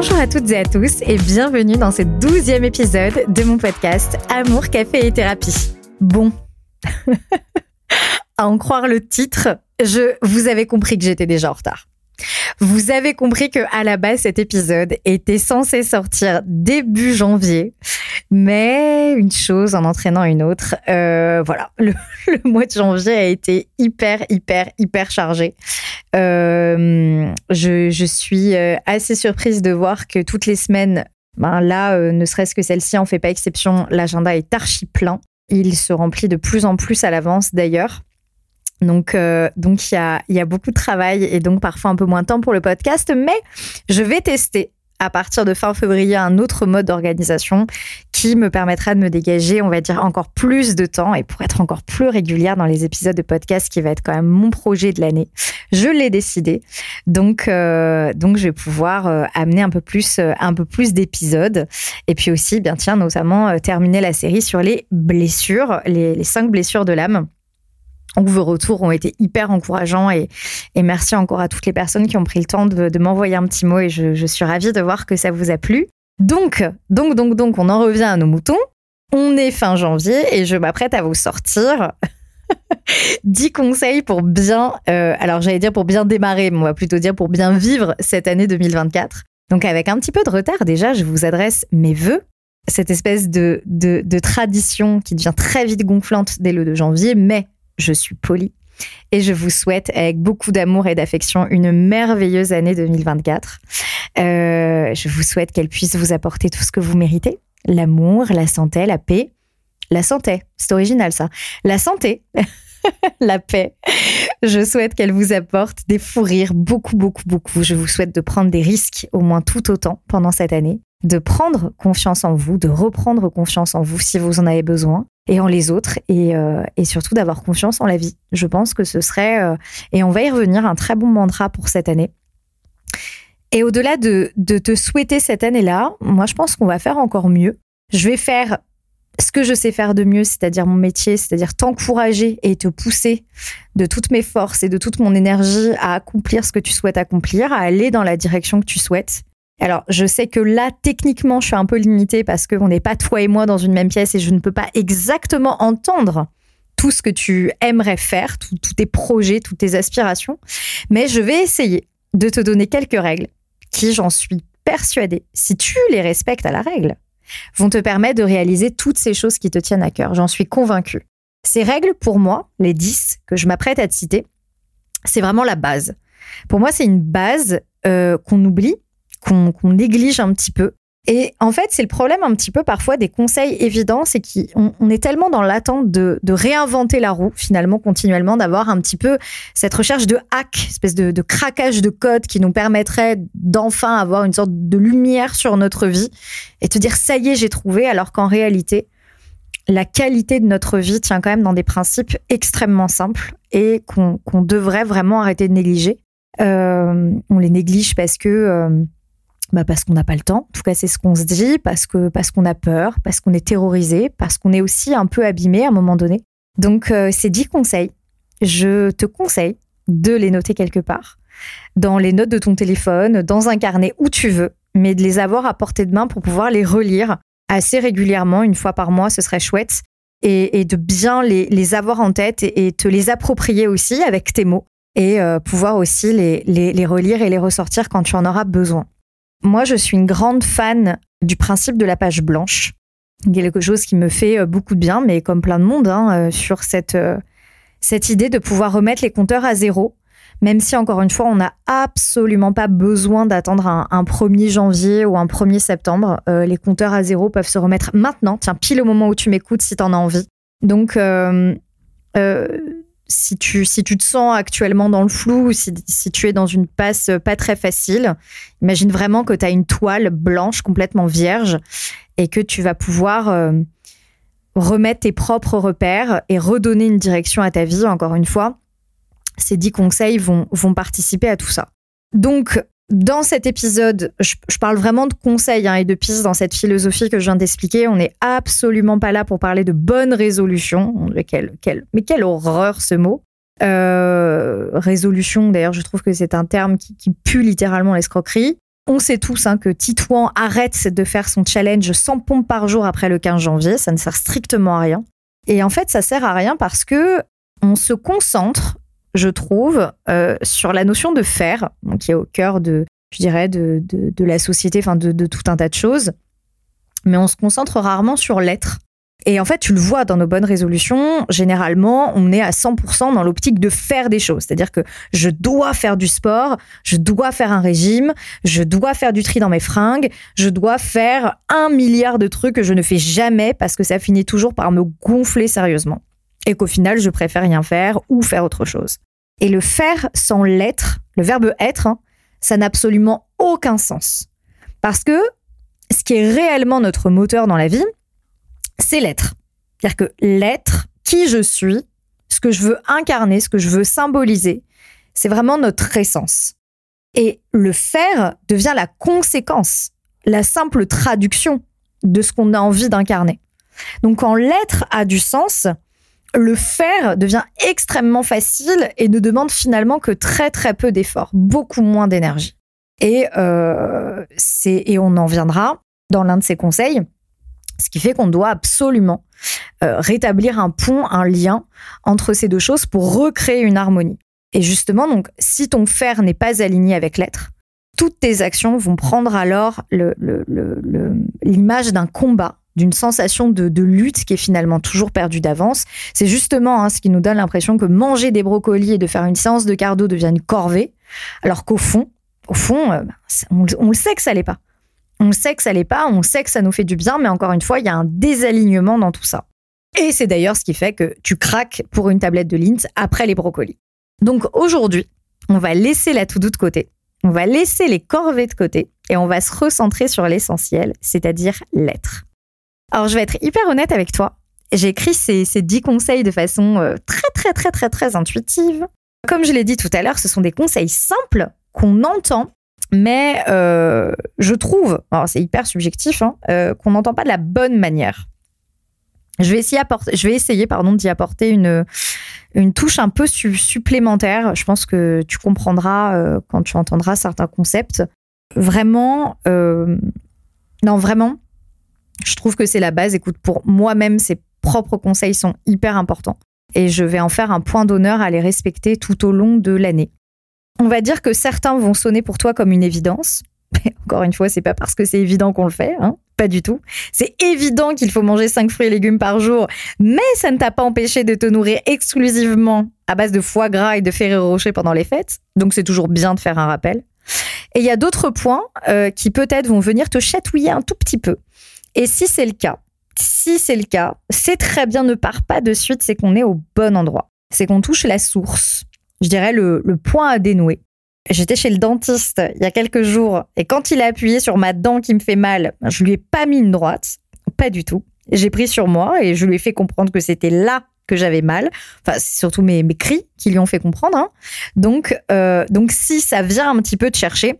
Bonjour à toutes et à tous et bienvenue dans ce douzième épisode de mon podcast Amour, Café et Thérapie. Bon, à en croire le titre, je vous avais compris que j'étais déjà en retard. Vous avez compris que à la base cet épisode était censé sortir début janvier, mais une chose en entraînant une autre, euh, voilà, le, mois de janvier a été hyper hyper hyper chargé. Euh, je, suis euh, assez surprise de voir que toutes les semaines, ben là, ne serait-ce que celle-ci en fait pas exception, l'agenda est archi plein. Il se remplit de plus en plus à l'avance d'ailleurs. Donc, euh, donc il y a, y a beaucoup de travail et donc parfois un peu moins de temps pour le podcast, mais je vais tester à partir de fin février un autre mode d'organisation qui me permettra de me dégager, on va dire, encore plus de temps et pour être encore plus régulière dans les épisodes de podcast qui va être quand même mon projet de l'année. Je l'ai décidé. Donc, euh, donc je vais pouvoir euh, amener un peu plus, un peu plus d'épisodes. Et puis aussi, bien tiens, notamment terminer la série sur les blessures, les, les cinq blessures de l'âme donc vos retours ont été hyper encourageants et, merci encore à toutes les personnes qui ont pris le temps de, m'envoyer un petit mot et je, suis ravie de voir que ça vous a plu. Donc, donc, donc, donc, on en revient à nos moutons. On est fin janvier et je m'apprête à vous sortir 10 conseils pour bien, euh, alors j'allais dire pour bien démarrer, mais on va plutôt dire pour bien vivre cette année 2024. Donc avec un petit peu de retard déjà, je vous adresse mes vœux cette espèce de, de, de, tradition qui devient très vite gonflante dès le 2 janvier, mais je suis polie. Et je vous souhaite avec beaucoup d'amour et d'affection une merveilleuse année 2024. Euh, je vous souhaite qu'elle puisse vous apporter tout ce que vous méritez. L'amour, la santé, la paix. La santé, c'est original ça. La santé, la paix. Je souhaite qu'elle vous apporte des fous rires, beaucoup, beaucoup, beaucoup. Je vous souhaite de prendre des risques au moins tout autant pendant cette année, de prendre confiance en vous, de reprendre confiance en vous si vous en avez besoin, et en les autres et, euh, surtout d'avoir confiance en la vie. Je pense que ce serait, euh, et on va y revenir, un très bon mantra pour cette année. Et au-delà de, de te souhaiter cette année-là, moi je pense qu'on va faire encore mieux. Je vais faire ce que je sais faire de mieux, c'est-à-dire mon métier, c'est-à-dire t'encourager et te pousser de toutes mes forces et de toute mon énergie à accomplir ce que tu souhaites accomplir, à aller dans la direction que tu souhaites. Alors, je sais que là, techniquement, je suis un peu limitée parce qu'on n'est pas toi et moi dans une même pièce et je ne peux pas exactement entendre tout ce que tu aimerais faire, tous tes projets, toutes tes aspirations. Mais je vais essayer de te donner quelques règles qui, j'en suis persuadée, si tu les respectes à la règle, vont te permettre de réaliser toutes ces choses qui te tiennent à cœur. J'en suis convaincue. Ces règles, pour moi, les 10 que je m'apprête à te citer, c'est vraiment la base. Pour moi, c'est une base euh, qu'on oublie qu'on néglige un petit peu. Et en fait, c'est le problème un petit peu parfois des conseils évidents, c'est qu'on on est tellement dans l'attente de, réinventer la roue, finalement, continuellement, d'avoir un petit peu cette recherche de hack, espèce de, craquage de code qui nous permettrait d'enfin avoir une sorte de lumière sur notre vie et te dire ça y est, j'ai trouvé, alors qu'en réalité, la qualité de notre vie tient quand même dans des principes extrêmement simples et qu'on devrait vraiment arrêter de négliger. Euh, on les néglige parce que... Euh, bah parce qu'on n'a pas le temps. En tout cas, c'est ce qu'on se dit, parce que parce qu'on a peur, parce qu'on est terrorisé, parce qu'on est aussi un peu abîmé à un moment donné. Donc, euh, ces dix conseils, je te conseille de les noter quelque part, dans les notes de ton téléphone, dans un carnet, où tu veux, mais de les avoir à portée de main pour pouvoir les relire assez régulièrement, une fois par mois, ce serait chouette, et, de bien les, avoir en tête et, te les approprier aussi avec tes mots, et euh, pouvoir aussi les, les relire et les ressortir quand tu en auras besoin. Moi, je suis une grande fan du principe de la page blanche. Quelque chose qui me fait euh, beaucoup de bien, mais comme plein de monde, hein, euh, sur cette, euh, cette idée de pouvoir remettre les compteurs à zéro, même si encore une fois, on n'a absolument pas besoin d'attendre un, 1er janvier ou un 1er septembre. les compteurs à zéro peuvent se remettre maintenant, tiens, pile au moment où tu m'écoutes si tu en as envie. Donc, si tu, si tu te sens actuellement dans le flou, si, si tu es dans une passe pas très facile, imagine vraiment que tu as une toile blanche complètement vierge et que tu vas pouvoir euh, remettre tes propres repères et redonner une direction à ta vie, encore une fois. Ces dix conseils vont, vont participer à tout ça. Donc, dans cet épisode, je, parle vraiment de conseils hein, et de pistes dans cette philosophie que je viens d'expliquer. On n'est absolument pas là pour parler de bonnes résolutions. mais quelle horreur ce mot. Euh, résolution, d'ailleurs, je trouve que c'est un terme qui, pue littéralement l'escroquerie. On sait tous hein, que Titouan arrête de faire son challenge 100 pompes par jour après le 15 janvier. Ça ne sert strictement à rien. Et en fait, ça sert à rien parce que on se concentre, je trouve, euh, sur la notion de faire, qui est au cœur de, je dirais, de, la société, enfin de, de tout un tas de choses. Mais on se concentre rarement sur l'être. Et en fait, tu le vois dans nos bonnes résolutions, généralement, on est à 100% dans l'optique de faire des choses. C'est-à-dire que je dois faire du sport, je dois faire un régime, je dois faire du tri dans mes fringues, je dois faire un milliard de trucs que je ne fais jamais parce que ça finit toujours par me gonfler sérieusement. Et qu'au final, je préfère rien faire ou faire autre chose. Et le faire sans l'être, le verbe être, hein, ça n'a absolument aucun sens. Parce que ce qui est réellement notre moteur dans la vie, c'est l'être. C'est-à-dire que l'être, qui je suis, ce que je veux incarner, ce que je veux symboliser, c'est vraiment notre essence. Et le faire devient la conséquence, la simple traduction de ce qu'on a envie d'incarner. Donc quand l'être a du sens, le faire devient extrêmement facile et ne demande finalement que très très peu d'efforts, beaucoup moins d'énergie. Et, euh, et on en viendra dans l'un de ces conseils ce qui fait qu'on doit absolument euh, rétablir un pont, un lien entre ces deux choses pour recréer une harmonie. Et justement, donc, si ton faire n'est pas aligné avec l'être, toutes tes actions vont prendre alors l'image d'un combat, d'une sensation de, lutte qui est finalement toujours perdue d'avance. C'est justement hein, ce qui nous donne l'impression que manger des brocolis et de faire une séance de cardio devient une corvée, alors qu'au fond, au fond, euh, on, on le sait que ça l'est pas. On sait que ça l'est pas, on sait que ça nous fait du bien, mais encore une fois, il y a un désalignement dans tout ça. Et c'est d'ailleurs ce qui fait que tu craques pour une tablette de Lindt après les brocolis. Donc aujourd'hui, on va laisser la tout de côté, on va laisser les corvées de côté et on va se recentrer sur l'essentiel, c'est-à-dire l'être. Alors je vais être hyper honnête avec toi. J'ai écrit ces, ces 10 conseils de façon euh, très très très très très intuitive. Comme je l'ai dit tout à l'heure, ce sont des conseils simples qu'on entend mais euh, je trouve, alors c'est hyper subjectif, hein, euh, qu'on n'entend pas de la bonne manière. Je vais essayer, je vais essayer pardon, d'y apporter une, une touche un peu supplémentaire. Je pense que tu comprendras euh, quand tu entendras certains concepts. Vraiment, non, vraiment, je trouve que c'est la base. Écoute, pour moi-même, ces propres conseils sont hyper importants. Et je vais en faire un point d'honneur à les respecter tout au long de l'année. On va dire que certains vont sonner pour toi comme une évidence. Mais encore une fois, c'est pas parce que c'est évident qu'on le fait, hein pas du tout. C'est évident qu'il faut manger 5 fruits et légumes par jour, mais ça ne t'a pas empêché de te nourrir exclusivement à base de foie gras et de Ferrero Rocher pendant les fêtes. Donc c'est toujours bien de faire un rappel. Et il y a d'autres points euh, qui peut-être vont venir te chatouiller un tout petit peu. Et si c'est le cas, si c'est le cas, c'est très bien, ne pars pas de suite, c'est qu'on est au bon endroit. C'est qu'on touche la source je dirais, le, point à dénouer. J'étais chez le dentiste il y a quelques jours et quand il a appuyé sur ma dent qui me fait mal, je lui ai pas mis une droite, pas du tout. J'ai pris sur moi et je lui ai fait comprendre que c'était là que j'avais mal. Enfin, c'est surtout mes, mes, cris qui lui ont fait comprendre. Hein. Donc, euh, donc, si ça vient un petit peu te chercher,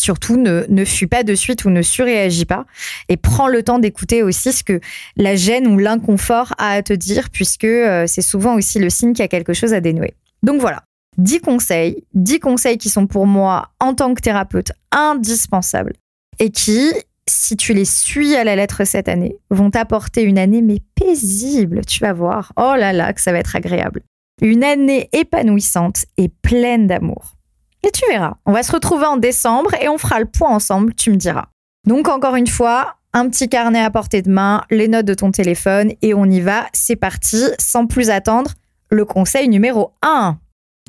surtout ne, ne fuis pas de suite ou ne surréagis pas et prends le temps d'écouter aussi ce que la gêne ou l'inconfort a à te dire puisque euh, c'est souvent aussi le signe qu'il y a quelque chose à dénouer. Donc voilà, 10 conseils, 10 conseils qui sont pour moi en tant que thérapeute indispensables et qui, si tu les suis à la lettre cette année, vont t'apporter une année mais paisible, tu vas voir. Oh là là, que ça va être agréable. Une année épanouissante et pleine d'amour. Et tu verras, on va se retrouver en décembre et on fera le point ensemble, tu me diras. Donc encore une fois, un petit carnet à portée de main, les notes de ton téléphone et on y va, c'est parti, sans plus attendre le conseil numéro 1.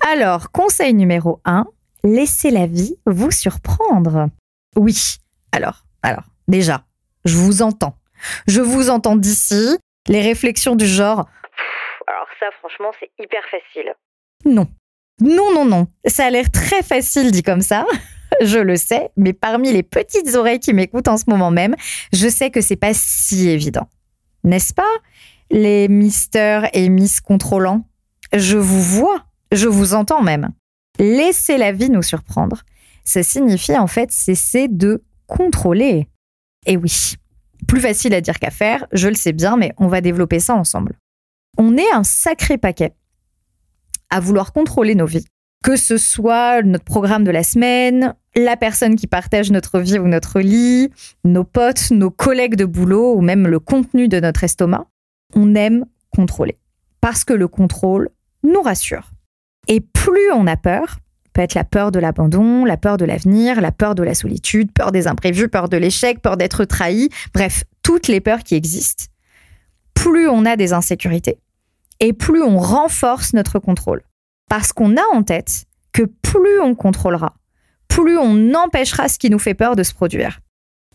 Alors, conseil numéro 1, laissez la vie vous surprendre. Oui, alors, alors, déjà, je vous entends. Je vous entends d'ici, les réflexions du genre Alors ça, franchement, c'est hyper facile. Non. Non, non, non. Ça a l'air très facile dit comme ça. je le sais, mais parmi les petites oreilles qui m'écoutent en ce moment même, je sais que c'est pas si évident. N'est-ce pas Les misters et miss contrôlants? Je vous vois, je vous entends même. Laissez la vie nous surprendre. Ça signifie en fait cesser de contrôler. Et oui, plus facile à dire qu'à faire, je le sais bien, mais on va développer ça ensemble. On est un sacré paquet à vouloir contrôler nos vies. Que ce soit notre programme de la semaine, la personne qui partage notre vie ou notre lit, nos potes, nos collègues de boulot ou même le contenu de notre estomac, on aime contrôler. Parce que le contrôle nous rassure. Et plus on a peur, peut être la peur de l'abandon, la peur de l'avenir, la peur de la solitude, peur des imprévus, peur de l'échec, peur d'être trahi, bref, toutes les peurs qui existent, plus on a des insécurités et plus on renforce notre contrôle. Parce qu'on a en tête que plus on contrôlera, plus on empêchera ce qui nous fait peur de se produire.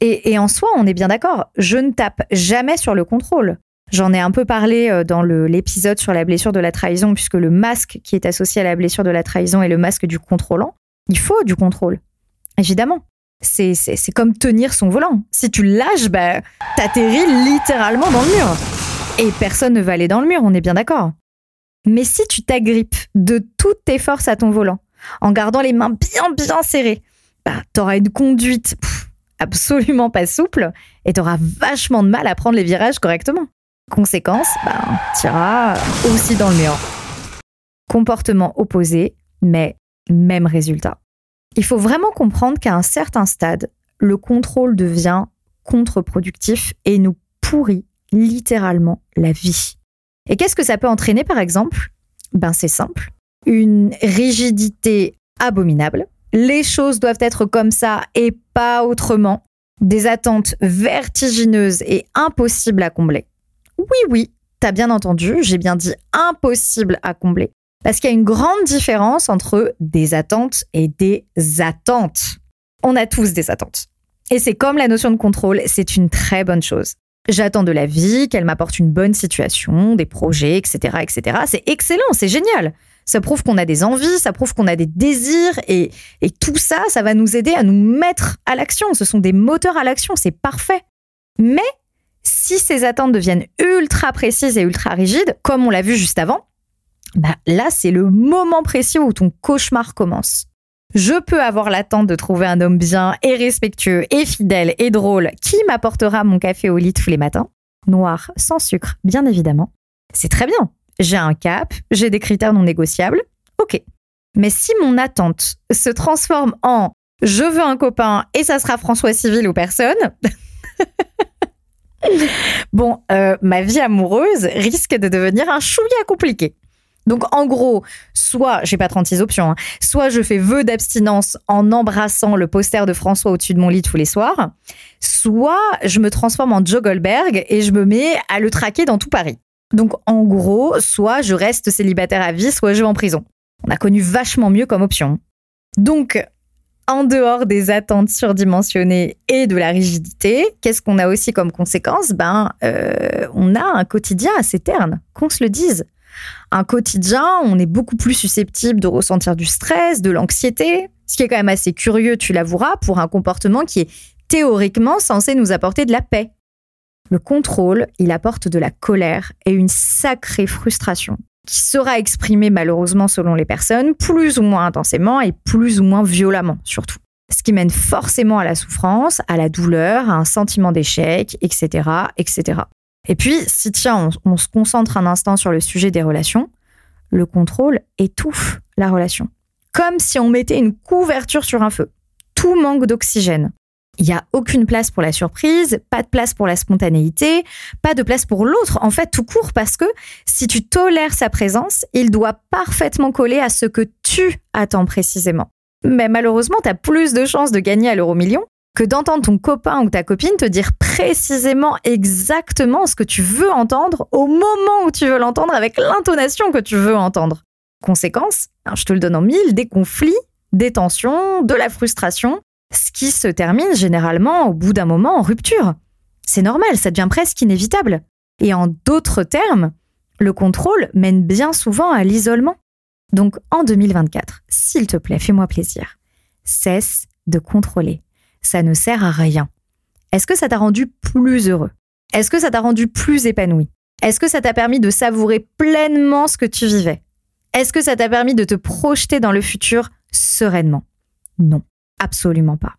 Et, en soi, on est bien d'accord, je ne tape jamais sur le contrôle. J'en ai un peu parlé euh, dans l'épisode sur la blessure de la trahison, puisque le masque qui est associé à la blessure de la trahison est le masque du contrôlant. Il faut du contrôle, évidemment. C'est comme tenir son volant. Si tu lâches, bah, t'atterris littéralement dans le mur. Et personne ne va aller dans le mur, on est bien d'accord. Mais si tu t'agrippes de toutes tes forces à ton volant, en gardant les mains bien bien serrées, bah, t'auras une conduite absolument pas souple et t'auras vachement de mal à prendre les virages correctement. Conséquence, bah, t'iras aussi dans le mur. Comportement opposé, mais même résultat. Il faut vraiment comprendre qu'à un certain stade, le contrôle devient contre-productif et nous pourrit littéralement la vie. Et qu'est-ce que ça peut entraîner par exemple? Ben c'est simple. Une rigidité abominable. Les choses doivent être comme ça et pas autrement. Des attentes vertigineuses et impossibles à combler. Oui, oui, t'as bien entendu, j'ai bien dit impossible à combler. Parce qu'il y a une grande différence entre des attentes et des attentes. On a tous des attentes. Et c'est comme la notion de contrôle, c'est une très bonne chose. J'attends de la vie, qu'elle m'apporte une bonne situation, des projets, etc., etc. C'est excellent, c'est génial. Ça prouve qu'on a des envies, ça prouve qu'on a des désirs et, et tout ça, ça va nous aider à nous mettre à l'action. Ce sont des moteurs à l'action, c'est parfait. Mais si ces attentes deviennent ultra précises et ultra rigides, comme on l'a vu juste avant, bah là, c'est le moment précis où ton cauchemar commence. Je peux avoir l'attente de trouver un homme bien et respectueux et fidèle et drôle qui m'apportera mon café au lit tous les matins. Noir, sans sucre, bien évidemment. C'est très bien. J'ai un cap, j'ai des critères non négociables. Ok. Mais si mon attente se transforme en je veux un copain et ça sera François Civil ou personne, bon, euh, ma vie amoureuse risque de devenir un chouïa compliqué. Donc en gros, soit, j'ai pas 36 options, hein, soit je fais vœu d'abstinence en embrassant le poster de François au-dessus de mon lit tous les soirs, soit je me transforme en Joe Goldberg et je me mets à le traquer dans tout Paris. Donc en gros, soit je reste célibataire à vie, soit je vais en prison. On a connu vachement mieux comme option. Donc, en dehors des attentes surdimensionnées et de la rigidité, qu'est-ce qu'on a aussi comme conséquence? Ben, euh, on a un quotidien assez terne, qu'on se le dise un quotidien, on est beaucoup plus susceptible de ressentir du stress, de l'anxiété, ce qui est quand même assez curieux, tu l'avoueras, pour un comportement qui est théoriquement censé nous apporter de la paix. Le contrôle, il apporte de la colère et une sacrée frustration qui sera exprimée malheureusement selon les personnes, plus ou moins intensément et plus ou moins violemment surtout. Ce qui mène forcément à la souffrance, à la douleur, à un sentiment d'échec, etc., etc. Et puis, si tiens, on, se concentre un instant sur le sujet des relations, le contrôle étouffe la relation. Comme si on mettait une couverture sur un feu. Tout manque d'oxygène. Il n'y a aucune place pour la surprise, pas de place pour la spontanéité, pas de place pour l'autre, en fait, tout court, parce que si tu tolères sa présence, il doit parfaitement coller à ce que tu attends précisément. Mais malheureusement, tu as plus de chances de gagner à l'euro million que d'entendre ton copain ou ta copine te dire précisément exactement ce que tu veux entendre au moment où tu veux l'entendre avec l'intonation que tu veux entendre. Conséquence, hein, je te le donne en mille, des conflits, des tensions, de la frustration, ce qui se termine généralement au bout d'un moment en rupture. C'est normal, ça devient presque inévitable. Et en d'autres termes, le contrôle mène bien souvent à l'isolement. Donc en 2024, s'il te plaît, fais-moi plaisir. Cesse de contrôler ça ne sert à rien. Est-ce que ça t'a rendu plus heureux? Est-ce que ça t'a rendu plus épanoui? Est-ce que ça t'a permis de savourer pleinement ce que tu vivais? Est-ce que ça t'a permis de te projeter dans le futur sereinement? Non, absolument pas.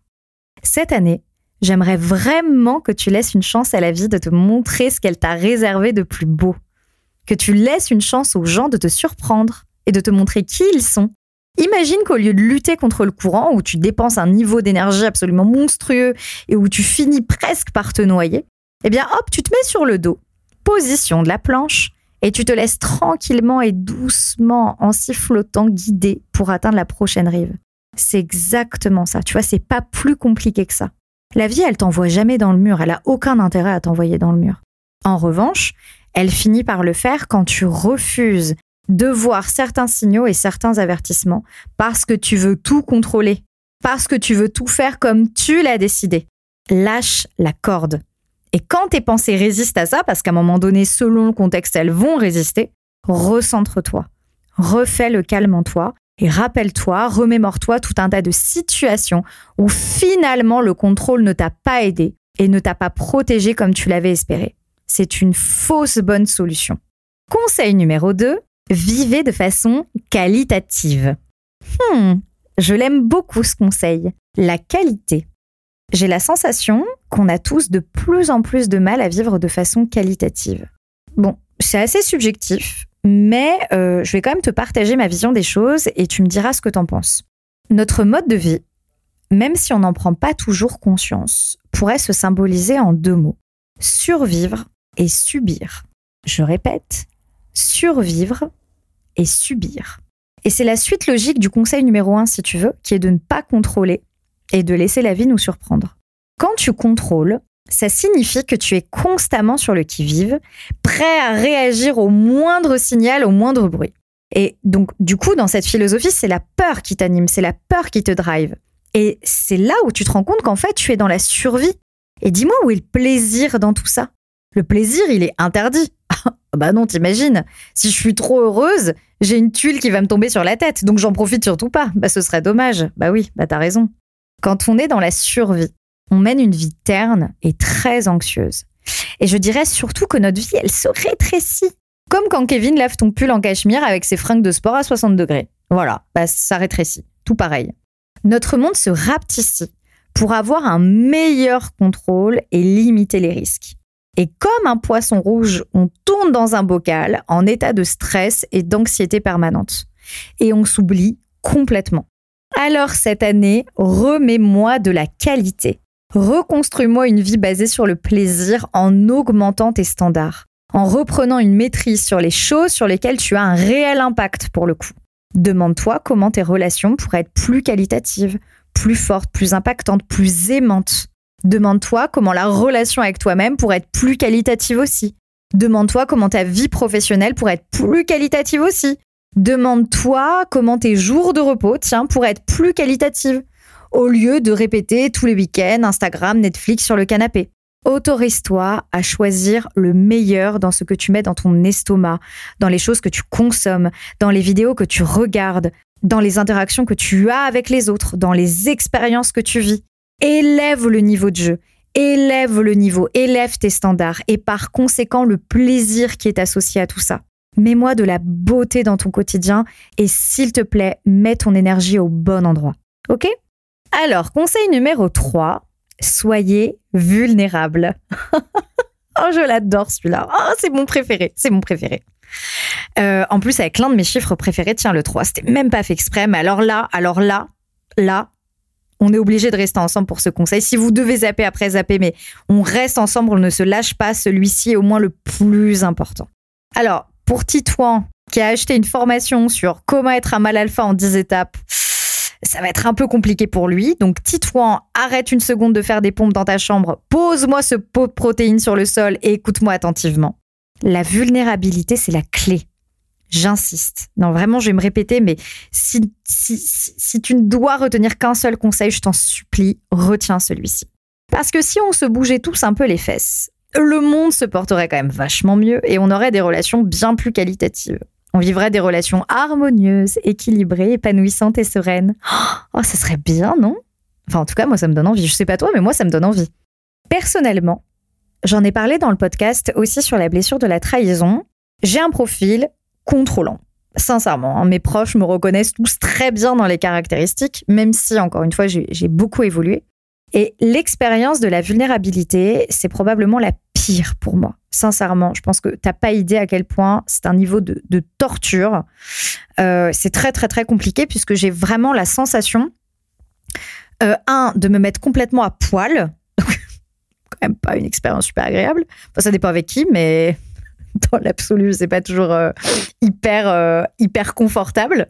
Cette année, j'aimerais vraiment que tu laisses une chance à la vie de te montrer ce qu'elle t'a réservé de plus beau. Que tu laisses une chance aux gens de te surprendre et de te montrer qui ils sont Imagine qu'au lieu de lutter contre le courant, où tu dépenses un niveau d'énergie absolument monstrueux et où tu finis presque par te noyer, eh bien hop, tu te mets sur le dos, position de la planche, et tu te laisses tranquillement et doucement, en sifflotant, guider pour atteindre la prochaine rive. C'est exactement ça. Tu vois, c'est pas plus compliqué que ça. La vie, elle t'envoie jamais dans le mur. Elle a aucun intérêt à t'envoyer dans le mur. En revanche, elle finit par le faire quand tu refuses de voir certains signaux et certains avertissements parce que tu veux tout contrôler, parce que tu veux tout faire comme tu l'as décidé. Lâche la corde. Et quand tes pensées résistent à ça, parce qu'à un moment donné, selon le contexte, elles vont résister, recentre-toi. Refais le calme en toi et rappelle-toi, remémore-toi tout un tas de situations où finalement le contrôle ne t'a pas aidé et ne t'a pas protégé comme tu l'avais espéré. C'est une fausse bonne solution. Conseil numéro 2, vivez de façon qualitative. Hmm, je l'aime beaucoup ce conseil. La qualité. J'ai la sensation qu'on a tous de plus en plus de mal à vivre de façon qualitative. Bon, c'est assez subjectif, mais euh, je vais quand même te partager ma vision des choses et tu me diras ce que t'en penses. Notre mode de vie, même si on n'en prend pas toujours conscience, pourrait se symboliser en deux mots. Survivre et subir. Je répète, survivre et subir. Et c'est la suite logique du conseil numéro un, si tu veux, qui est de ne pas contrôler et de laisser la vie nous surprendre. Quand tu contrôles, ça signifie que tu es constamment sur le qui-vive, prêt à réagir au moindre signal, au moindre bruit. Et donc, du coup, dans cette philosophie, c'est la peur qui t'anime, c'est la peur qui te drive. Et c'est là où tu te rends compte qu'en fait, tu es dans la survie. Et dis-moi où est le plaisir dans tout ça? Le plaisir, il est interdit. bah non, t'imagines. Si je suis trop heureuse, j'ai une tuile qui va me tomber sur la tête, donc j'en profite surtout pas. Bah ce serait dommage. Bah oui, bah t'as raison. Quand on est dans la survie, on mène une vie terne et très anxieuse. Et je dirais surtout que notre vie, elle se rétrécit. Comme quand Kevin lave ton pull en cachemire avec ses fringues de sport à 60 degrés. Voilà, bah, ça rétrécit. Tout pareil. Notre monde se rapetissit pour avoir un meilleur contrôle et limiter les risques. Et comme un poisson rouge, on tourne dans un bocal en état de stress et d'anxiété permanente. Et on s'oublie complètement. Alors cette année, remets-moi de la qualité. Reconstruis-moi une vie basée sur le plaisir en augmentant tes standards, en reprenant une maîtrise sur les choses sur lesquelles tu as un réel impact pour le coup. Demande-toi comment tes relations pourraient être plus qualitatives, plus fortes, plus impactantes, plus aimantes. Demande-toi comment la relation avec toi-même pourrait être plus qualitative aussi. Demande-toi comment ta vie professionnelle pourrait être plus qualitative aussi. Demande-toi comment tes jours de repos, tiens, pourraient être plus qualitatifs au lieu de répéter tous les week-ends Instagram, Netflix sur le canapé. Autorise-toi à choisir le meilleur dans ce que tu mets dans ton estomac, dans les choses que tu consommes, dans les vidéos que tu regardes, dans les interactions que tu as avec les autres, dans les expériences que tu vis. Élève le niveau de jeu, élève le niveau, élève tes standards et par conséquent le plaisir qui est associé à tout ça. Mets-moi de la beauté dans ton quotidien et s'il te plaît, mets ton énergie au bon endroit. OK? Alors, conseil numéro 3, soyez vulnérable. oh, je l'adore celui-là. Oh, c'est mon préféré. C'est mon préféré. Euh, en plus, avec l'un de mes chiffres préférés, tiens, le 3, c'était même pas fait exprès, mais alors là, alors là, là, on est obligé de rester ensemble pour ce conseil. Si vous devez zapper après zapper, mais on reste ensemble, on ne se lâche pas, celui-ci est au moins le plus important. Alors, pour Titouan, qui a acheté une formation sur comment être un mal alpha en 10 étapes, ça va être un peu compliqué pour lui. Donc, Titouan, arrête une seconde de faire des pompes dans ta chambre, pose-moi ce pot de protéines sur le sol et écoute-moi attentivement. La vulnérabilité, c'est la clé. J'insiste. Non, vraiment, je vais me répéter, mais si, si, tu ne dois retenir qu'un seul conseil, je t'en supplie, retiens celui-ci. Parce que si on se bougeait tous un peu les fesses, le monde se porterait quand même vachement mieux et on aurait des relations bien plus qualitatives. On vivrait des relations harmonieuses, équilibrées, épanouissantes et sereines. Oh, ça serait bien, non? Enfin, en tout cas, moi, ça me donne envie. Je sais pas toi, mais moi, ça me donne envie. Personnellement, j'en ai parlé dans le podcast aussi sur la blessure de la trahison. J'ai un profil contrôlant. Sincèrement, hein, mes proches me reconnaissent tous très bien dans les caractéristiques, même si, encore une fois, j'ai beaucoup évolué. Et l'expérience de la vulnérabilité, c'est probablement la pire pour moi. Sincèrement, je pense que t'as pas idée à quel point c'est un niveau de, torture. Euh, c'est très très très compliqué puisque j'ai vraiment la sensation, euh, un, de me mettre complètement à poil. Quand même pas une expérience super agréable. Enfin, ça dépend avec qui, mais dans l'absolu, c'est pas toujours euh, hyper hyper confortable.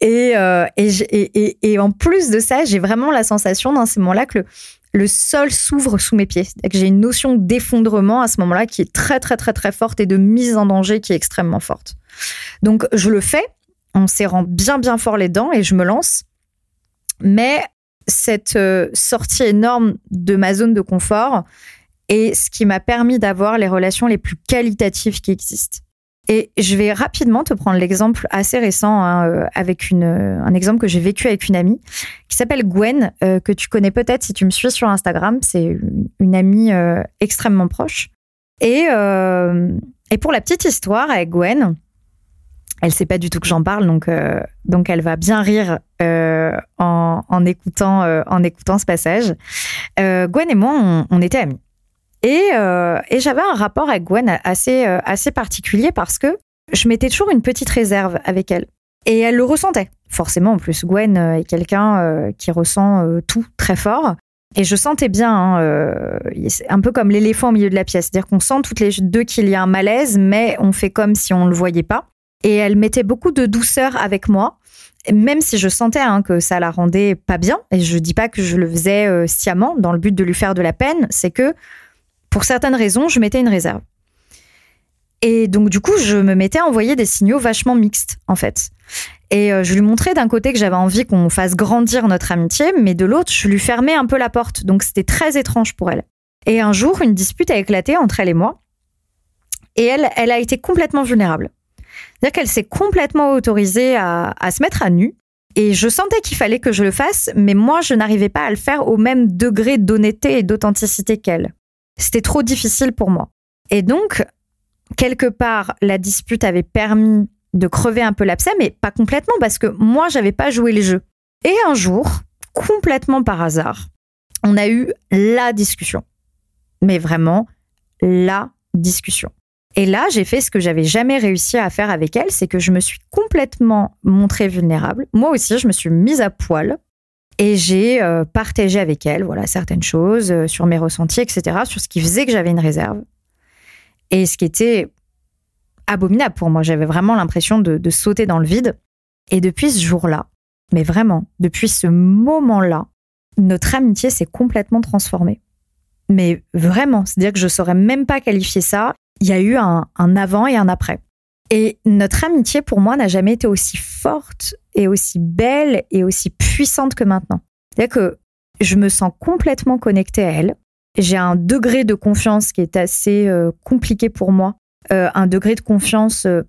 Et, et, et, en plus de ça, j'ai vraiment la sensation dans ces moments-là que le, le sol s'ouvre sous mes pieds. J'ai une notion d'effondrement à ce moment-là qui est très, très, très, très forte et de mise en danger qui est extrêmement forte. Donc, je le fais en serrant bien, bien fort les dents et je me lance. Mais cette euh, sortie énorme de ma zone de confort est ce qui m'a permis d'avoir les relations les plus qualitatives qui existent. Et je vais rapidement te prendre l'exemple assez récent hein, euh, avec une, euh, un exemple que j'ai vécu avec une amie qui s'appelle Gwen, euh, que tu connais peut-être si tu me suis sur Instagram. C'est une, amie extrêmement proche. Et, et pour la petite histoire avec Gwen, elle sait pas du tout que j'en parle, donc, donc elle va bien rire en, en, écoutant, en écoutant ce passage. Gwen et moi, on, on était amis. Euh, et, j'avais un rapport avec Gwen assez, euh, assez particulier parce que je mettais toujours une petite réserve avec elle. Et elle le ressentait. Forcément, en plus, Gwen euh, est quelqu'un qui ressent tout très fort. Et je sentais bien, hein, un peu comme l'éléphant au milieu de la pièce. C'est-à-dire qu'on sent toutes les deux qu'il y a un malaise, mais on fait comme si on ne le voyait pas. Et elle mettait beaucoup de douceur avec moi, même si je sentais hein, que ça la rendait pas bien. Et je dis pas que je le faisais sciemment dans le but de lui faire de la peine. C'est que pour certaines raisons, je mettais une réserve. Et donc, du coup, je me mettais à envoyer des signaux vachement mixtes, en fait. Et euh, je lui montrais d'un côté que j'avais envie qu'on fasse grandir notre amitié, mais de l'autre, je lui fermais un peu la porte. Donc, c'était très étrange pour elle. Et un jour, une dispute a éclaté entre elle et moi. Et elle, elle a été complètement vulnérable. C'est-à-dire qu'elle s'est complètement autorisée à, à se mettre à nu. Et je sentais qu'il fallait que je le fasse, mais moi, je n'arrivais pas à le faire au même degré d'honnêteté et d'authenticité qu'elle. C'était trop difficile pour moi. Et donc, quelque part, la dispute avait permis de crever un peu l'abcès, mais pas complètement parce que moi, j'avais pas joué les jeux. Et un jour, complètement par hasard, on a eu la discussion. Mais vraiment, la discussion. Et là, j'ai fait ce que j'avais jamais réussi à faire avec elle, c'est que je me suis complètement montrée vulnérable. Moi aussi, je me suis mise à poil et j'ai euh, partagé avec elle voilà, certaines choses euh, sur mes ressentis, etc., sur ce qui faisait que j'avais une réserve. Et ce qui était abominable pour moi. J'avais vraiment l'impression de, sauter dans le vide. Et depuis ce jour-là, mais vraiment, depuis ce moment-là, notre amitié s'est complètement transformée. Mais vraiment, c'est-à-dire que je ne saurais même pas qualifier ça. Il y a eu un avant et un après. Et notre amitié, pour moi, n'a jamais été aussi forte et aussi belle et aussi puissante que maintenant. C'est-à-dire que je me sens complètement connectée à elle. J'ai un degré de confiance qui est assez euh, compliqué pour moi. Euh, un degré de confiance, euh,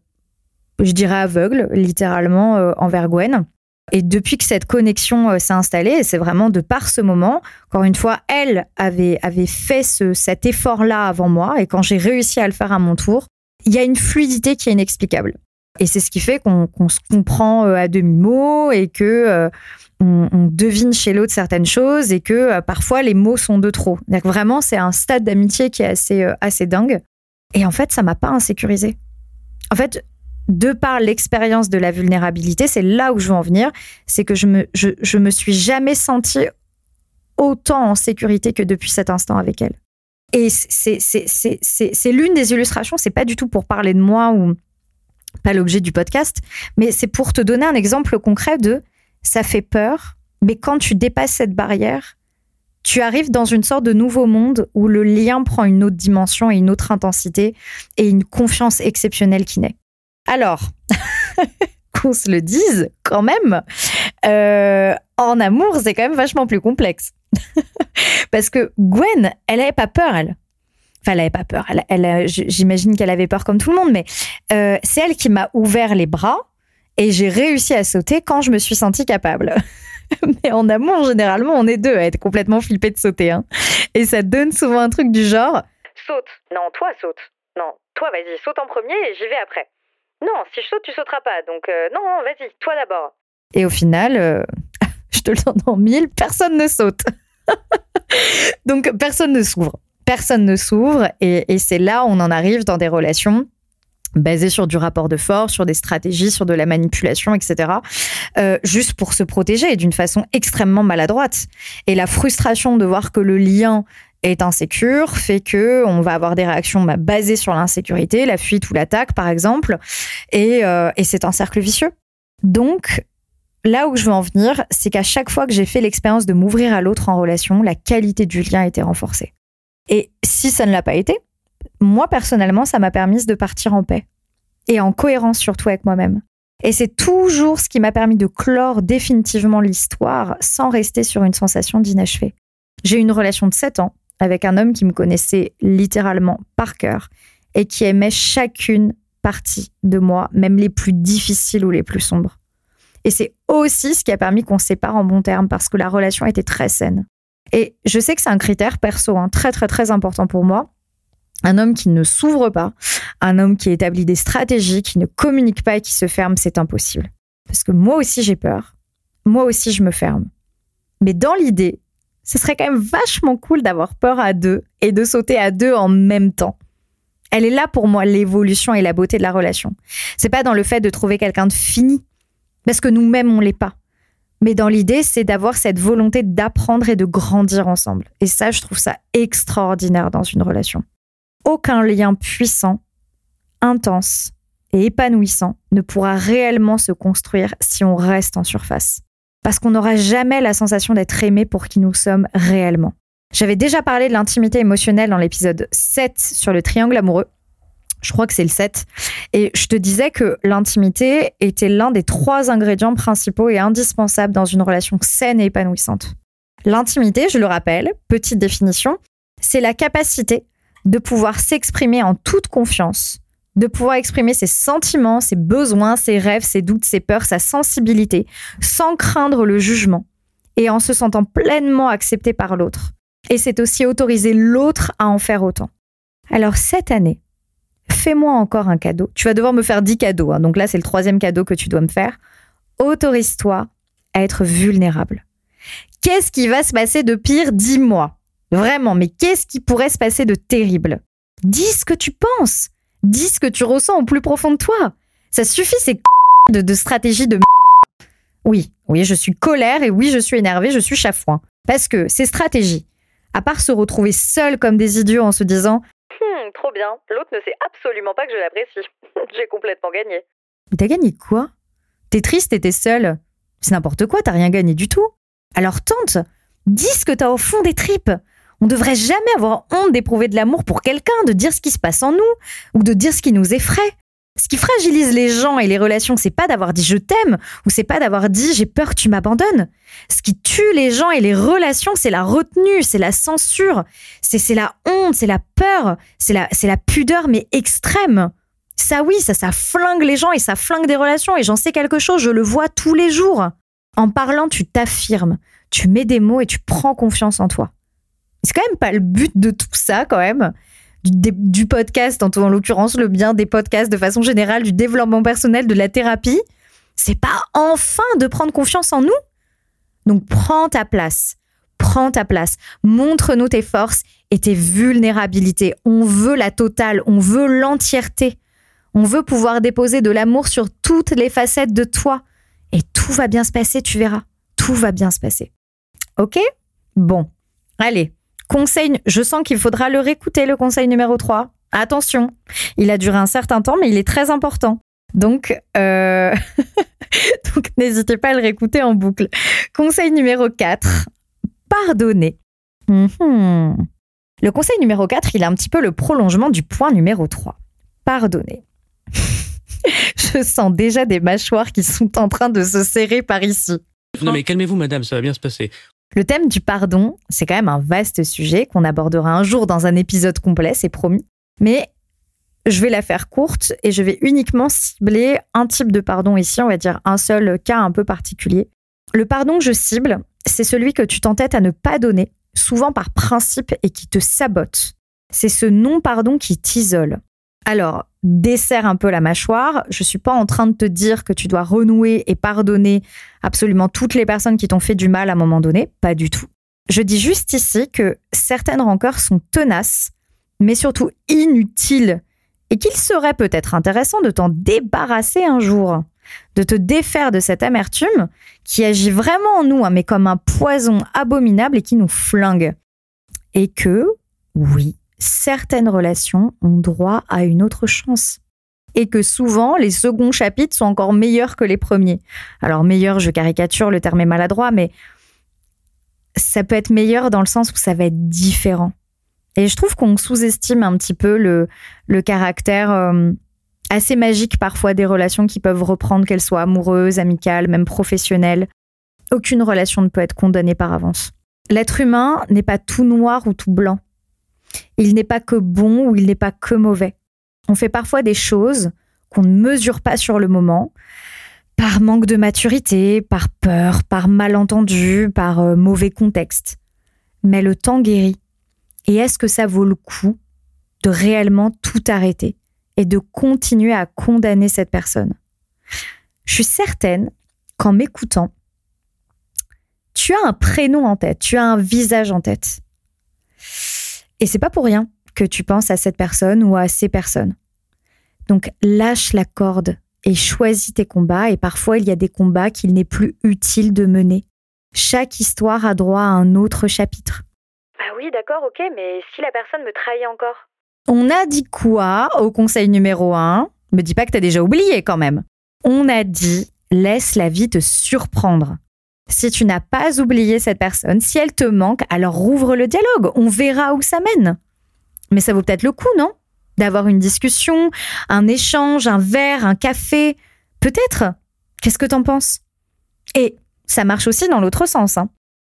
je dirais aveugle, littéralement, envers Gwen. Et depuis que cette connexion s'est installée, c'est vraiment de par ce moment, encore une fois, elle avait, fait ce, cet effort-là avant moi, et quand j'ai réussi à le faire à mon tour, il y a une fluidité qui est inexplicable. Et c'est ce qui fait qu'on se comprend euh, à demi-mot et que euh, on, devine chez l'autre certaines choses et que euh, parfois les mots sont de trop. Donc vraiment, c'est un stade d'amitié qui est assez, assez dingue. Et en fait, ça m'a pas insécurisé. En fait, de par l'expérience de la vulnérabilité, c'est là où je veux en venir, c'est que je me, je, je me suis jamais sentie autant en sécurité que depuis cet instant avec elle. Et c'est l'une des illustrations, c'est pas du tout pour parler de moi ou pas l'objet du podcast, mais c'est pour te donner un exemple concret de ça fait peur, mais quand tu dépasses cette barrière, tu arrives dans une sorte de nouveau monde où le lien prend une autre dimension et une autre intensité et une confiance exceptionnelle qui naît. Alors, qu'on se le dise quand même, euh, en amour, c'est quand même vachement plus complexe. Parce que Gwen, elle n'avait pas peur, elle. Enfin, elle n'avait pas peur. Elle, j'imagine qu'elle avait peur comme tout le monde, mais euh, c'est elle qui m'a ouvert les bras et j'ai réussi à sauter quand je me suis sentie capable. mais en amour, généralement, on est deux à être complètement flippés de sauter. Hein. Et ça donne souvent un truc du genre Saute. Non, toi, saute. Non, toi, vas-y, saute en premier et j'y vais après. Non, si je saute, tu sauteras pas. Donc, euh, non, vas-y, toi d'abord. Et au final, euh, je te le donne en mille, personne ne saute. Donc personne ne s'ouvre. Personne ne s'ouvre et, c'est là où on en arrive dans des relations basées sur du rapport de force, sur des stratégies, sur de la manipulation, etc. euh, juste pour se protéger d'une façon extrêmement maladroite. Et la frustration de voir que le lien est insécure fait que on va avoir des réactions bah, basées sur l'insécurité, la fuite ou l'attaque par exemple, et, euh, et c'est un cercle vicieux. Donc là où je veux en venir, c'est qu'à chaque fois que j'ai fait l'expérience de m'ouvrir à l'autre en relation, la qualité du lien été renforcée. Et si ça ne l'a pas été, moi personnellement, ça m'a permis de partir en paix et en cohérence surtout avec moi-même. Et c'est toujours ce qui m'a permis de clore définitivement l'histoire sans rester sur une sensation d'inachevé. J'ai eu une relation de 7 ans avec un homme qui me connaissait littéralement par cœur et qui aimait chacune partie de moi, même les plus difficiles ou les plus sombres. Et c'est aussi ce qui a permis qu'on se sépare en bons termes parce que la relation était très saine. Et je sais que c'est un critère perso, hein, très très très important pour moi. Un homme qui ne s'ouvre pas, un homme qui établit des stratégies, qui ne communique pas et qui se ferme, c'est impossible. Parce que moi aussi j'ai peur, moi aussi je me ferme. Mais dans l'idée, ce serait quand même vachement cool d'avoir peur à deux et de sauter à deux en même temps. Elle est là pour moi l'évolution et la beauté de la relation. C'est pas dans le fait de trouver quelqu'un de fini, parce que nous-mêmes on l'est pas. Mais dans l'idée, c'est d'avoir cette volonté d'apprendre et de grandir ensemble. Et ça, je trouve ça extraordinaire dans une relation. Aucun lien puissant, intense et épanouissant ne pourra réellement se construire si on reste en surface. Parce qu'on n'aura jamais la sensation d'être aimé pour qui nous sommes réellement. J'avais déjà parlé de l'intimité émotionnelle dans l'épisode 7 sur le triangle amoureux. Je crois que c'est le 7. Et je te disais que l'intimité était l'un des trois ingrédients principaux et indispensables dans une relation saine et épanouissante. L'intimité, je le rappelle, petite définition, c'est la capacité de pouvoir s'exprimer en toute confiance, de pouvoir exprimer ses sentiments, ses besoins, ses rêves, ses doutes, ses peurs, sa sensibilité, sans craindre le jugement et en se sentant pleinement accepté par l'autre. Et c'est aussi autoriser l'autre à en faire autant. Alors cette année, fais-moi encore un cadeau. Tu vas devoir me faire 10 cadeaux. hein. Donc là, c'est le troisième cadeau que tu dois me faire. Autorise-toi à être vulnérable. Qu'est-ce qui va se passer de pire Dis-moi. Vraiment, mais qu'est-ce qui pourrait se passer de terrible? Dis ce que tu penses. Dis ce que tu ressens au plus profond de toi. Ça suffit ces de, de stratégies de Oui, oui, je suis colère et oui, je suis énervée, je suis chafouin. Parce que ces stratégies, à part se retrouver seul comme des idiots en se disant Hmm, trop bien. L'autre ne sait absolument pas que je l'apprécie. J'ai complètement gagné. Mais t'as gagné quoi? T'es triste et t'es seule. C'est n'importe quoi, t'as rien gagné du tout. Alors tente, dis ce que t'as au fond des tripes. On devrait jamais avoir honte d'éprouver de l'amour pour quelqu'un, de dire ce qui se passe en nous, ou de dire ce qui nous effraie. Ce qui fragilise les gens et les relations, c'est pas d'avoir dit je t'aime, ou c'est pas d'avoir dit j'ai peur que tu m'abandonnes. Ce qui tue les gens et les relations, c'est la retenue, c'est la censure, c'est la honte, c'est la peur, c'est la, la pudeur, mais extrême. Ça oui, ça, ça flingue les gens et ça flingue des relations et j'en sais quelque chose, je le vois tous les jours. En parlant, tu t'affirmes, tu mets des mots et tu prends confiance en toi. C'est quand même pas le but de tout ça, quand même. Du, podcast, en, en l'occurrence, le bien des podcasts de façon générale, du développement personnel, de la thérapie. C'est pas enfin de prendre confiance en nous. Donc prends ta place. Prends ta place. Montre-nous tes forces et tes vulnérabilités. On veut la totale, on veut l'entièreté. On veut pouvoir déposer de l'amour sur toutes les facettes de toi. Et tout va bien se passer, tu verras. Tout va bien se passer. Ok? Bon. Allez. Conseil, je sens qu'il faudra le réécouter, le conseil numéro 3. Attention, il a duré un certain temps, mais il est très important. Donc, euh... N'hésitez pas à le réécouter en boucle. Conseil numéro 4, pardonner. Mhm. Le conseil numéro 4, il est un petit peu le prolongement du point numéro 3. Pardonner. Je sens déjà des mâchoires qui sont en train de se serrer par ici. Non mais calmez-vous madame, ça va bien se passer. Le thème du pardon, c'est quand même un vaste sujet qu'on abordera un jour dans un épisode complet, c'est promis. Mais je vais la faire courte et je vais uniquement cibler un type de pardon ici, on va dire un seul cas un peu particulier. Le pardon que je cible, c'est celui que tu t'entêtes à ne pas donner, souvent par principe et qui te sabote. C'est ce non-pardon qui t'isole. Alors, desserre un peu la mâchoire. Je suis pas en train de te dire que tu dois renouer et pardonner absolument toutes les personnes qui t'ont fait du mal à un moment donné. Pas du tout. Je dis juste ici que certaines rancœurs sont tenaces, mais surtout inutiles, et qu'il serait peut-être intéressant de t'en débarrasser un jour, de te défaire de cette amertume qui agit vraiment en nous, hein, mais comme un poison abominable et qui nous flingue. Et que, oui, certaines relations ont droit à une autre chance. Et que souvent, les seconds chapitres sont encore meilleurs que les premiers. Alors, meilleur, je caricature, le terme est maladroit, mais ça peut être meilleur dans le sens où ça va être différent. Et je trouve qu'on sous-estime un petit peu le, caractère euh, assez magique parfois des relations qui peuvent reprendre, qu'elles soient amoureuses, amicales, même professionnelles. Aucune relation ne peut être condamnée par avance. L'être humain n'est pas tout noir ou tout blanc. Il n'est pas que bon ou il n'est pas que mauvais. On fait parfois des choses qu'on ne mesure pas sur le moment, par manque de maturité, par peur, par malentendu, par euh, mauvais contexte. Mais le temps guérit. Et est-ce que ça vaut le coup de réellement tout arrêter et de continuer à condamner cette personne? Je suis certaine qu'en m'écoutant, tu as un prénom en tête, tu as un visage en tête. Et c'est pas pour rien que tu penses à cette personne ou à ces personnes. Donc lâche la corde et choisis tes combats et parfois il y a des combats qu'il n'est plus utile de mener. Chaque histoire a droit à un autre chapitre. Ah oui, d'accord, ok, mais si la personne me trahit encore? On a dit quoi au conseil numéro 1 Me dis pas que t'as déjà oublié quand même. On a dit laisse la vie te surprendre. Si tu n'as pas oublié cette personne, si elle te manque, alors rouvre le dialogue. On verra où ça mène. Mais ça vaut peut-être le coup, non? D'avoir une discussion, un échange, un verre, un café. Peut-être. Qu'est-ce que t'en penses? Et ça marche aussi dans l'autre sens. Hein.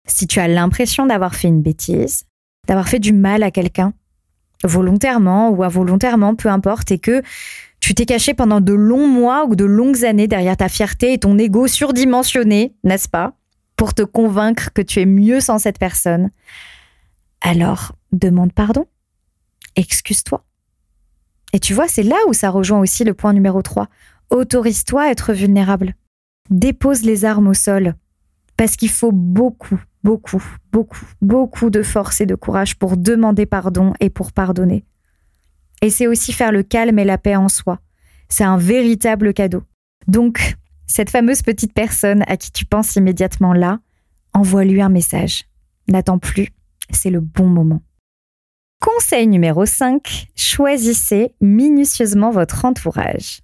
Si tu as l'impression d'avoir fait une bêtise, d'avoir fait du mal à quelqu'un, volontairement ou involontairement, peu importe, et que tu t'es caché pendant de longs mois ou de longues années derrière ta fierté et ton ego surdimensionné, n'est-ce pas, pour te convaincre que tu es mieux sans cette personne. Alors, demande pardon. Excuse-toi. Et tu vois, c'est là où ça rejoint aussi le point numéro 3. Autorise-toi à être vulnérable. Dépose les armes au sol. Parce qu'il faut beaucoup, beaucoup, beaucoup, beaucoup de force et de courage pour demander pardon et pour pardonner. Et c'est aussi faire le calme et la paix en soi. C'est un véritable cadeau. Donc, cette fameuse petite personne à qui tu penses immédiatement là, envoie-lui un message. N'attends plus, c'est le bon moment. Conseil numéro 5, choisissez minutieusement votre entourage.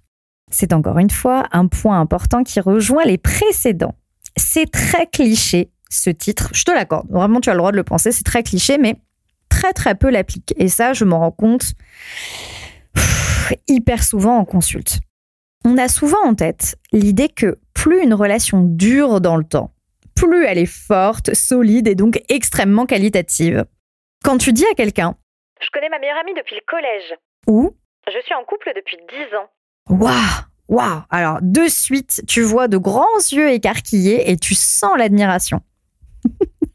C'est encore une fois un point important qui rejoint les précédents. C'est très cliché, ce titre, je te l'accorde, vraiment tu as le droit de le penser, c'est très cliché, mais très très peu l'appliquent. Et ça, je m'en rends compte hyper souvent en consulte. On a souvent en tête l'idée que plus une relation dure dans le temps, plus elle est forte, solide et donc extrêmement qualitative. Quand tu dis à quelqu'un je connais ma meilleure amie depuis le collège. Où? Je suis en couple depuis 10 ans. Waouh Waouh Alors, de suite, tu vois de grands yeux écarquillés et tu sens l'admiration.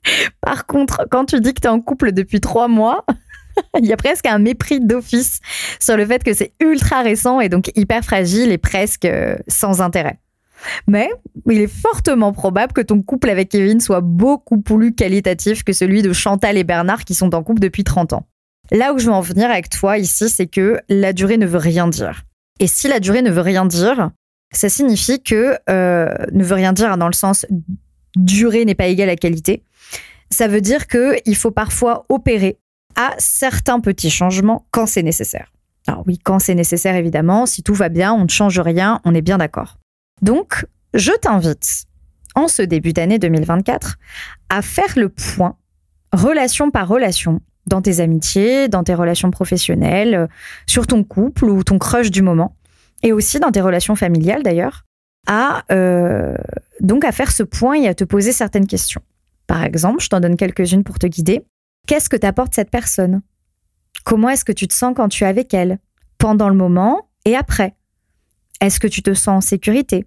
Par contre, quand tu dis que tu es en couple depuis 3 mois, il y a presque un mépris d'office sur le fait que c'est ultra récent et donc hyper fragile et presque euh, sans intérêt. Mais il est fortement probable que ton couple avec Kevin soit beaucoup plus qualitatif que celui de Chantal et Bernard qui sont en couple depuis 30 ans. Là où je veux en venir avec toi ici, c'est que la durée ne veut rien dire. Et si la durée ne veut rien dire, ça signifie que euh, ne veut rien dire dans le sens durée n'est pas égale à qualité. Ça veut dire qu'il faut parfois opérer à certains petits changements quand c'est nécessaire. Alors oui, quand c'est nécessaire évidemment, si tout va bien, on ne change rien, on est bien d'accord. Donc, je t'invite, en ce début d'année 2024, à faire le point, relation par relation, dans tes amitiés, dans tes relations professionnelles, euh, sur ton couple ou ton crush du moment, et aussi dans tes relations familiales d'ailleurs, à euh, donc à faire ce point et à te poser certaines questions. Par exemple, je t'en donne quelques-unes pour te guider. Qu'est-ce que t'apporte cette personne? Comment est-ce que tu te sens quand tu es avec elle? Pendant le moment et après? Est-ce que tu te sens en sécurité?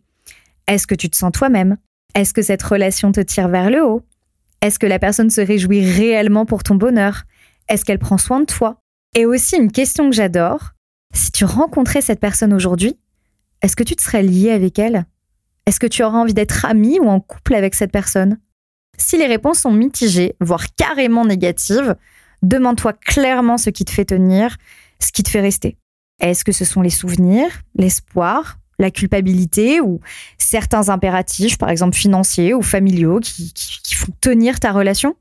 Est-ce que tu te sens toi-même? Est-ce que cette relation te tire vers le haut? Est-ce que la personne se réjouit réellement pour ton bonheur? Est-ce qu'elle prend soin de toi? Et aussi une question que j'adore, si tu rencontrais cette personne aujourd'hui, est-ce que tu te serais lié avec elle? Est-ce que tu auras envie d'être ami ou en couple avec cette personne? Si les réponses sont mitigées, voire carrément négatives, demande-toi clairement ce qui te fait tenir, ce qui te fait rester. Est-ce que ce sont les souvenirs, l'espoir, la culpabilité ou certains impératifs, par exemple financiers ou familiaux, qui, font tenir ta relation?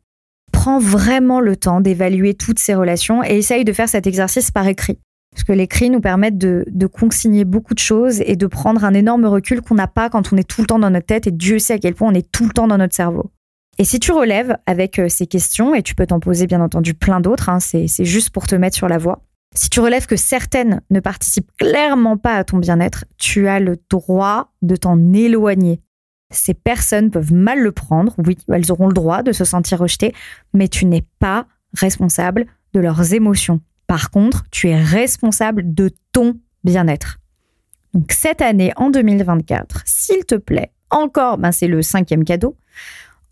Prends vraiment le temps d'évaluer toutes ces relations et essaye de faire cet exercice par écrit. Parce que l'écrit nous permet de, de, consigner beaucoup de choses et de prendre un énorme recul qu'on n'a pas quand on est tout le temps dans notre tête et Dieu sait à quel point on est tout le temps dans notre cerveau. Et si tu relèves avec euh, ces questions, et tu peux t'en poser bien entendu plein d'autres, hein, c'est juste pour te mettre sur la voie, si tu relèves que certaines ne participent clairement pas à ton bien-être, tu as le droit de t'en éloigner. Ces personnes peuvent mal le prendre, oui, elles auront le droit de se sentir rejetées, mais tu n'es pas responsable de leurs émotions. Par contre, tu es responsable de ton bien-être. Donc cette année, en 2024, s'il te plaît, encore, ben c'est le cinquième cadeau,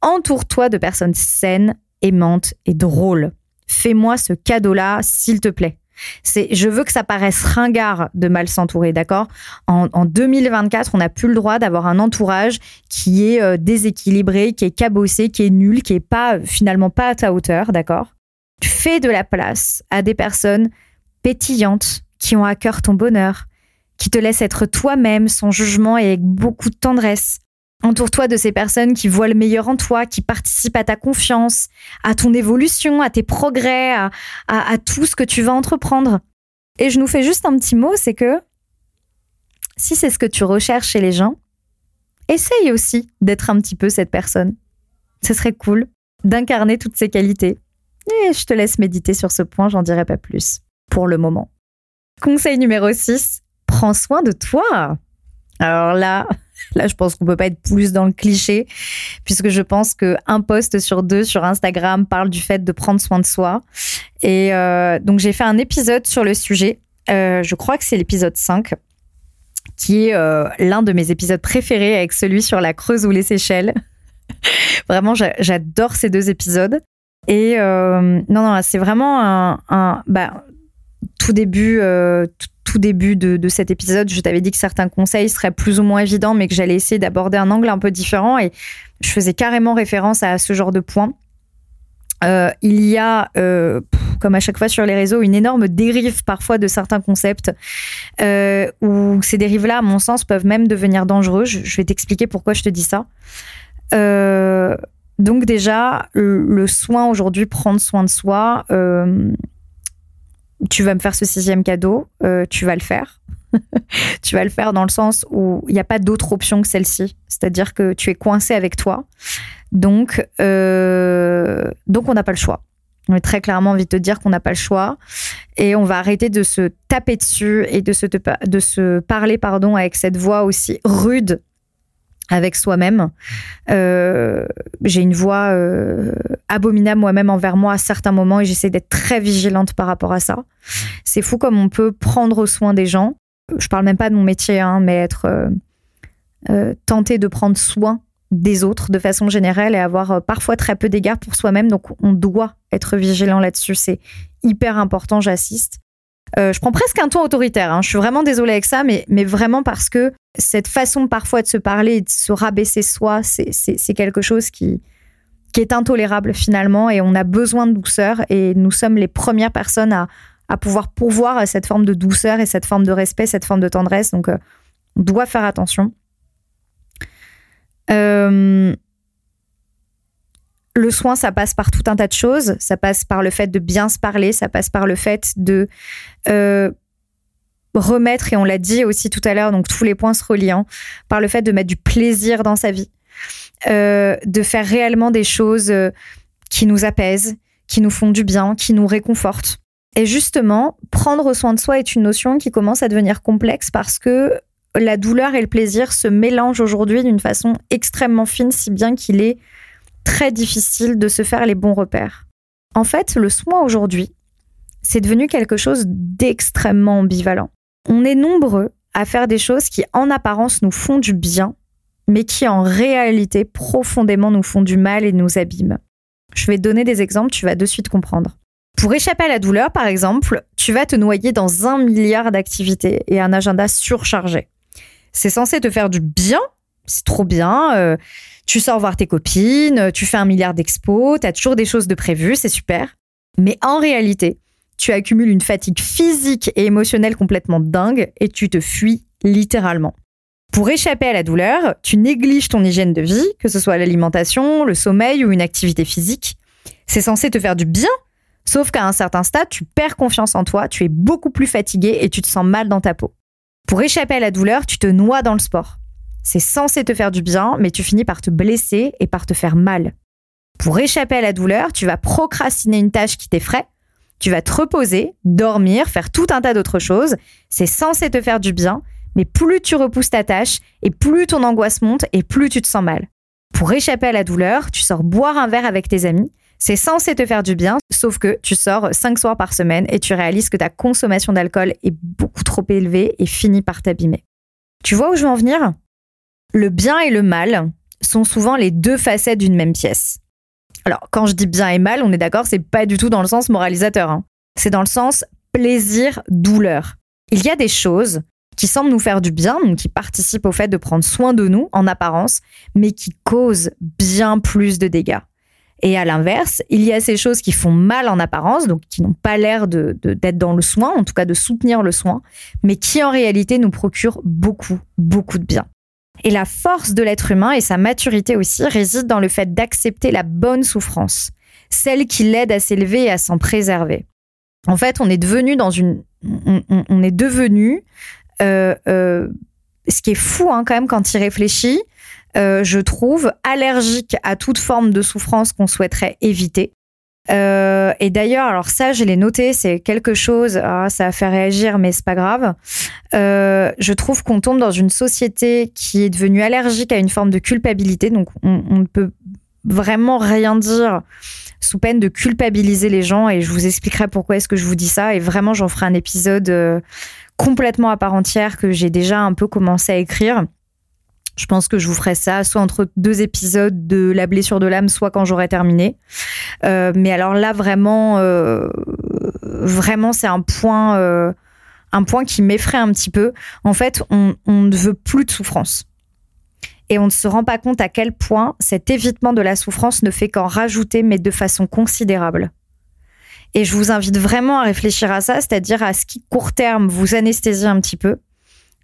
entoure-toi de personnes saines, aimantes et drôles. Fais-moi ce cadeau-là, s'il te plaît. C'est, je veux que ça paraisse ringard de mal s'entourer, d'accord? En, 2024, on n'a plus le droit d'avoir un entourage qui est euh, déséquilibré, qui est cabossé, qui est nul, qui est pas finalement pas à ta hauteur, d'accord? Fais de la place à des personnes pétillantes qui ont à cœur ton bonheur, qui te laissent être toi-même sans jugement et avec beaucoup de tendresse. Entoure-toi de ces personnes qui voient le meilleur en toi, qui participent à ta confiance, à ton évolution, à tes progrès, à, tout ce que tu vas entreprendre. Et je nous fais juste un petit mot, c'est que si c'est ce que tu recherches chez les gens, essaye aussi d'être un petit peu cette personne. Ce serait cool d'incarner toutes ces qualités. Et je te laisse méditer sur ce point, j'en dirai pas plus pour le moment. Conseil numéro 6, prends soin de toi. Alors là, Là, je pense qu'on peut pas être plus dans le cliché, puisque je pense qu'un post sur deux sur Instagram parle du fait de prendre soin de soi. Et euh, donc, j'ai fait un épisode sur le sujet. Euh, je crois que c'est l'épisode 5 qui est euh, l'un de mes épisodes préférés avec celui sur la Creuse ou les Seychelles. vraiment, j'adore ces deux épisodes. Et non, non, c'est vraiment un, bah, tout début, début de, cet épisode, je t'avais dit que certains conseils seraient plus ou moins évidents, mais que j'allais essayer d'aborder un angle un peu différent. Et je faisais carrément référence à ce genre de points. Euh, il y a, euh, comme à chaque fois sur les réseaux, une énorme dérive parfois de certains concepts, euh, où ces dérives-là, à mon sens, peuvent même devenir dangereux. Je, vais t'expliquer pourquoi je te dis ça. donc déjà, le soin aujourd'hui, prendre soin de soi, tu vas me faire ce sixième cadeau, euh, tu vas le faire. tu vas le faire dans le sens où il n'y a pas d'autre option que celle-ci. C'est-à-dire que tu es coincé avec toi. Donc, euh, donc on n'a pas le choix. On a très clairement envie de te dire qu'on n'a pas le choix. Et on va arrêter de se taper dessus et de se, de se parler pardon, avec cette voix aussi rude avec soi-même. Euh, j'ai une voix euh, abominable moi-même envers moi à certains moments et j'essaie d'être très vigilante par rapport à ça. C'est fou comme on peut prendre soin des gens. Je parle même pas de mon métier, hein, mais être euh, tenté de prendre soin des autres de façon générale et avoir parfois très peu d'égards pour soi-même. Donc on doit être vigilant là-dessus. C'est hyper important, j'assiste. Euh, je prends presque un ton autoritaire. Hein. Je suis vraiment désolée avec ça, mais, mais vraiment parce que cette façon parfois de se parler et de se rabaisser soi, c'est quelque chose qui, qui est intolérable finalement et on a besoin de douceur et nous sommes les premières personnes à, à pouvoir pourvoir à cette forme de douceur et cette forme de respect, cette forme de tendresse. Donc, euh, on doit faire attention. Euh, le soin, ça passe par tout un tas de choses. Ça passe par le fait de bien se parler, ça passe par le fait de euh, remettre, et on l'a dit aussi tout à l'heure, donc tous les points se reliant, par le fait de mettre du plaisir dans sa vie, euh, de faire réellement des choses euh, qui nous apaisent, qui nous font du bien, qui nous réconfortent. Et justement, prendre soin de soi est une notion qui commence à devenir complexe parce que la douleur et le plaisir se mélangent aujourd'hui d'une façon extrêmement fine, si bien qu'il est très difficile de se faire les bons repères. En fait, le soin aujourd'hui, c'est devenu quelque chose d'extrêmement ambivalent. On est nombreux à faire des choses qui en apparence nous font du bien, mais qui en réalité profondément nous font du mal et nous abîment. Je vais donner des exemples, tu vas de suite comprendre. Pour échapper à la douleur, par exemple, tu vas te noyer dans un milliard d'activités et un agenda surchargé. C'est censé te faire du bien, c'est trop bien. euh, tu sors voir tes copines, tu fais un milliard d'expos, tu as toujours des choses de prévues, c'est super. Mais en réalité, tu accumules une fatigue physique et émotionnelle complètement dingue et tu te fuis littéralement. Pour échapper à la douleur, tu négliges ton hygiène de vie, que ce soit l'alimentation, le sommeil ou une activité physique. C'est censé te faire du bien, sauf qu'à un certain stade, tu perds confiance en toi, tu es beaucoup plus fatigué et tu te sens mal dans ta peau. Pour échapper à la douleur, tu te noies dans le sport. C'est censé te faire du bien, mais tu finis par te blesser et par te faire mal. Pour échapper à la douleur, tu vas procrastiner une tâche qui t'effraie, tu vas te reposer, dormir, faire tout un tas d'autres choses. C'est censé te faire du bien, mais plus tu repousses ta tâche et plus ton angoisse monte et plus tu te sens mal. Pour échapper à la douleur, tu sors boire un verre avec tes amis. C'est censé te faire du bien, sauf que tu sors 5 soirs par semaine et tu réalises que ta consommation d'alcool est beaucoup trop élevée et finit par t'abîmer. Tu vois où je veux en venir? Le bien et le mal sont souvent les deux facettes d'une même pièce. Alors, quand je dis bien et mal, on est d'accord, c'est pas du tout dans le sens moralisateur. hein. C'est dans le sens plaisir-douleur. Il y a des choses qui semblent nous faire du bien, donc qui participent au fait de prendre soin de nous en apparence, mais qui causent bien plus de dégâts. Et à l'inverse, il y a ces choses qui font mal en apparence, donc qui n'ont pas l'air d'être dans le soin, en tout cas de soutenir le soin, mais qui en réalité nous procurent beaucoup, beaucoup de bien. Et la force de l'être humain et sa maturité aussi réside dans le fait d'accepter la bonne souffrance, celle qui l'aide à s'élever et à s'en préserver. En fait, on est devenu dans une, on, est devenu, euh, euh, ce qui est fou hein, quand même quand il réfléchit, euh, je trouve allergique à toute forme de souffrance qu'on souhaiterait éviter. Euh, et d'ailleurs, alors ça, je l'ai noté, c'est quelque chose, ah, ça a fait réagir, mais c'est pas grave. Euh, je trouve qu'on tombe dans une société qui est devenue allergique à une forme de culpabilité, donc on, ne peut vraiment rien dire sous peine de culpabiliser les gens, et je vous expliquerai pourquoi est-ce que je vous dis ça, et vraiment j'en ferai un épisode euh, complètement à part entière que j'ai déjà un peu commencé à écrire. Je pense que je vous ferai ça soit entre deux épisodes de La blessure de l'âme, soit quand j'aurai terminé. Euh, mais alors là, vraiment, euh, vraiment, c'est un point, euh, un point qui m'effraie un petit peu. En fait, on, on ne veut plus de souffrance. Et on ne se rend pas compte à quel point cet évitement de la souffrance ne fait qu'en rajouter, mais de façon considérable. Et je vous invite vraiment à réfléchir à ça, c'est-à-dire à ce qui, court terme, vous anesthésie un petit peu,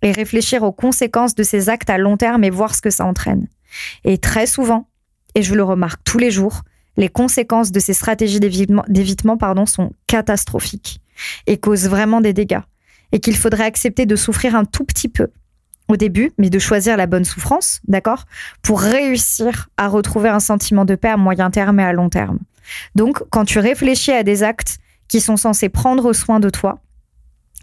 et réfléchir aux conséquences de ces actes à long terme et voir ce que ça entraîne. Et très souvent, et je le remarque tous les jours, les conséquences de ces stratégies d'évitement, pardon, sont catastrophiques et causent vraiment des dégâts. Et qu'il faudrait accepter de souffrir un tout petit peu au début, mais de choisir la bonne souffrance, d'accord Pour réussir à retrouver un sentiment de paix à moyen terme et à long terme. Donc, quand tu réfléchis à des actes qui sont censés prendre soin de toi,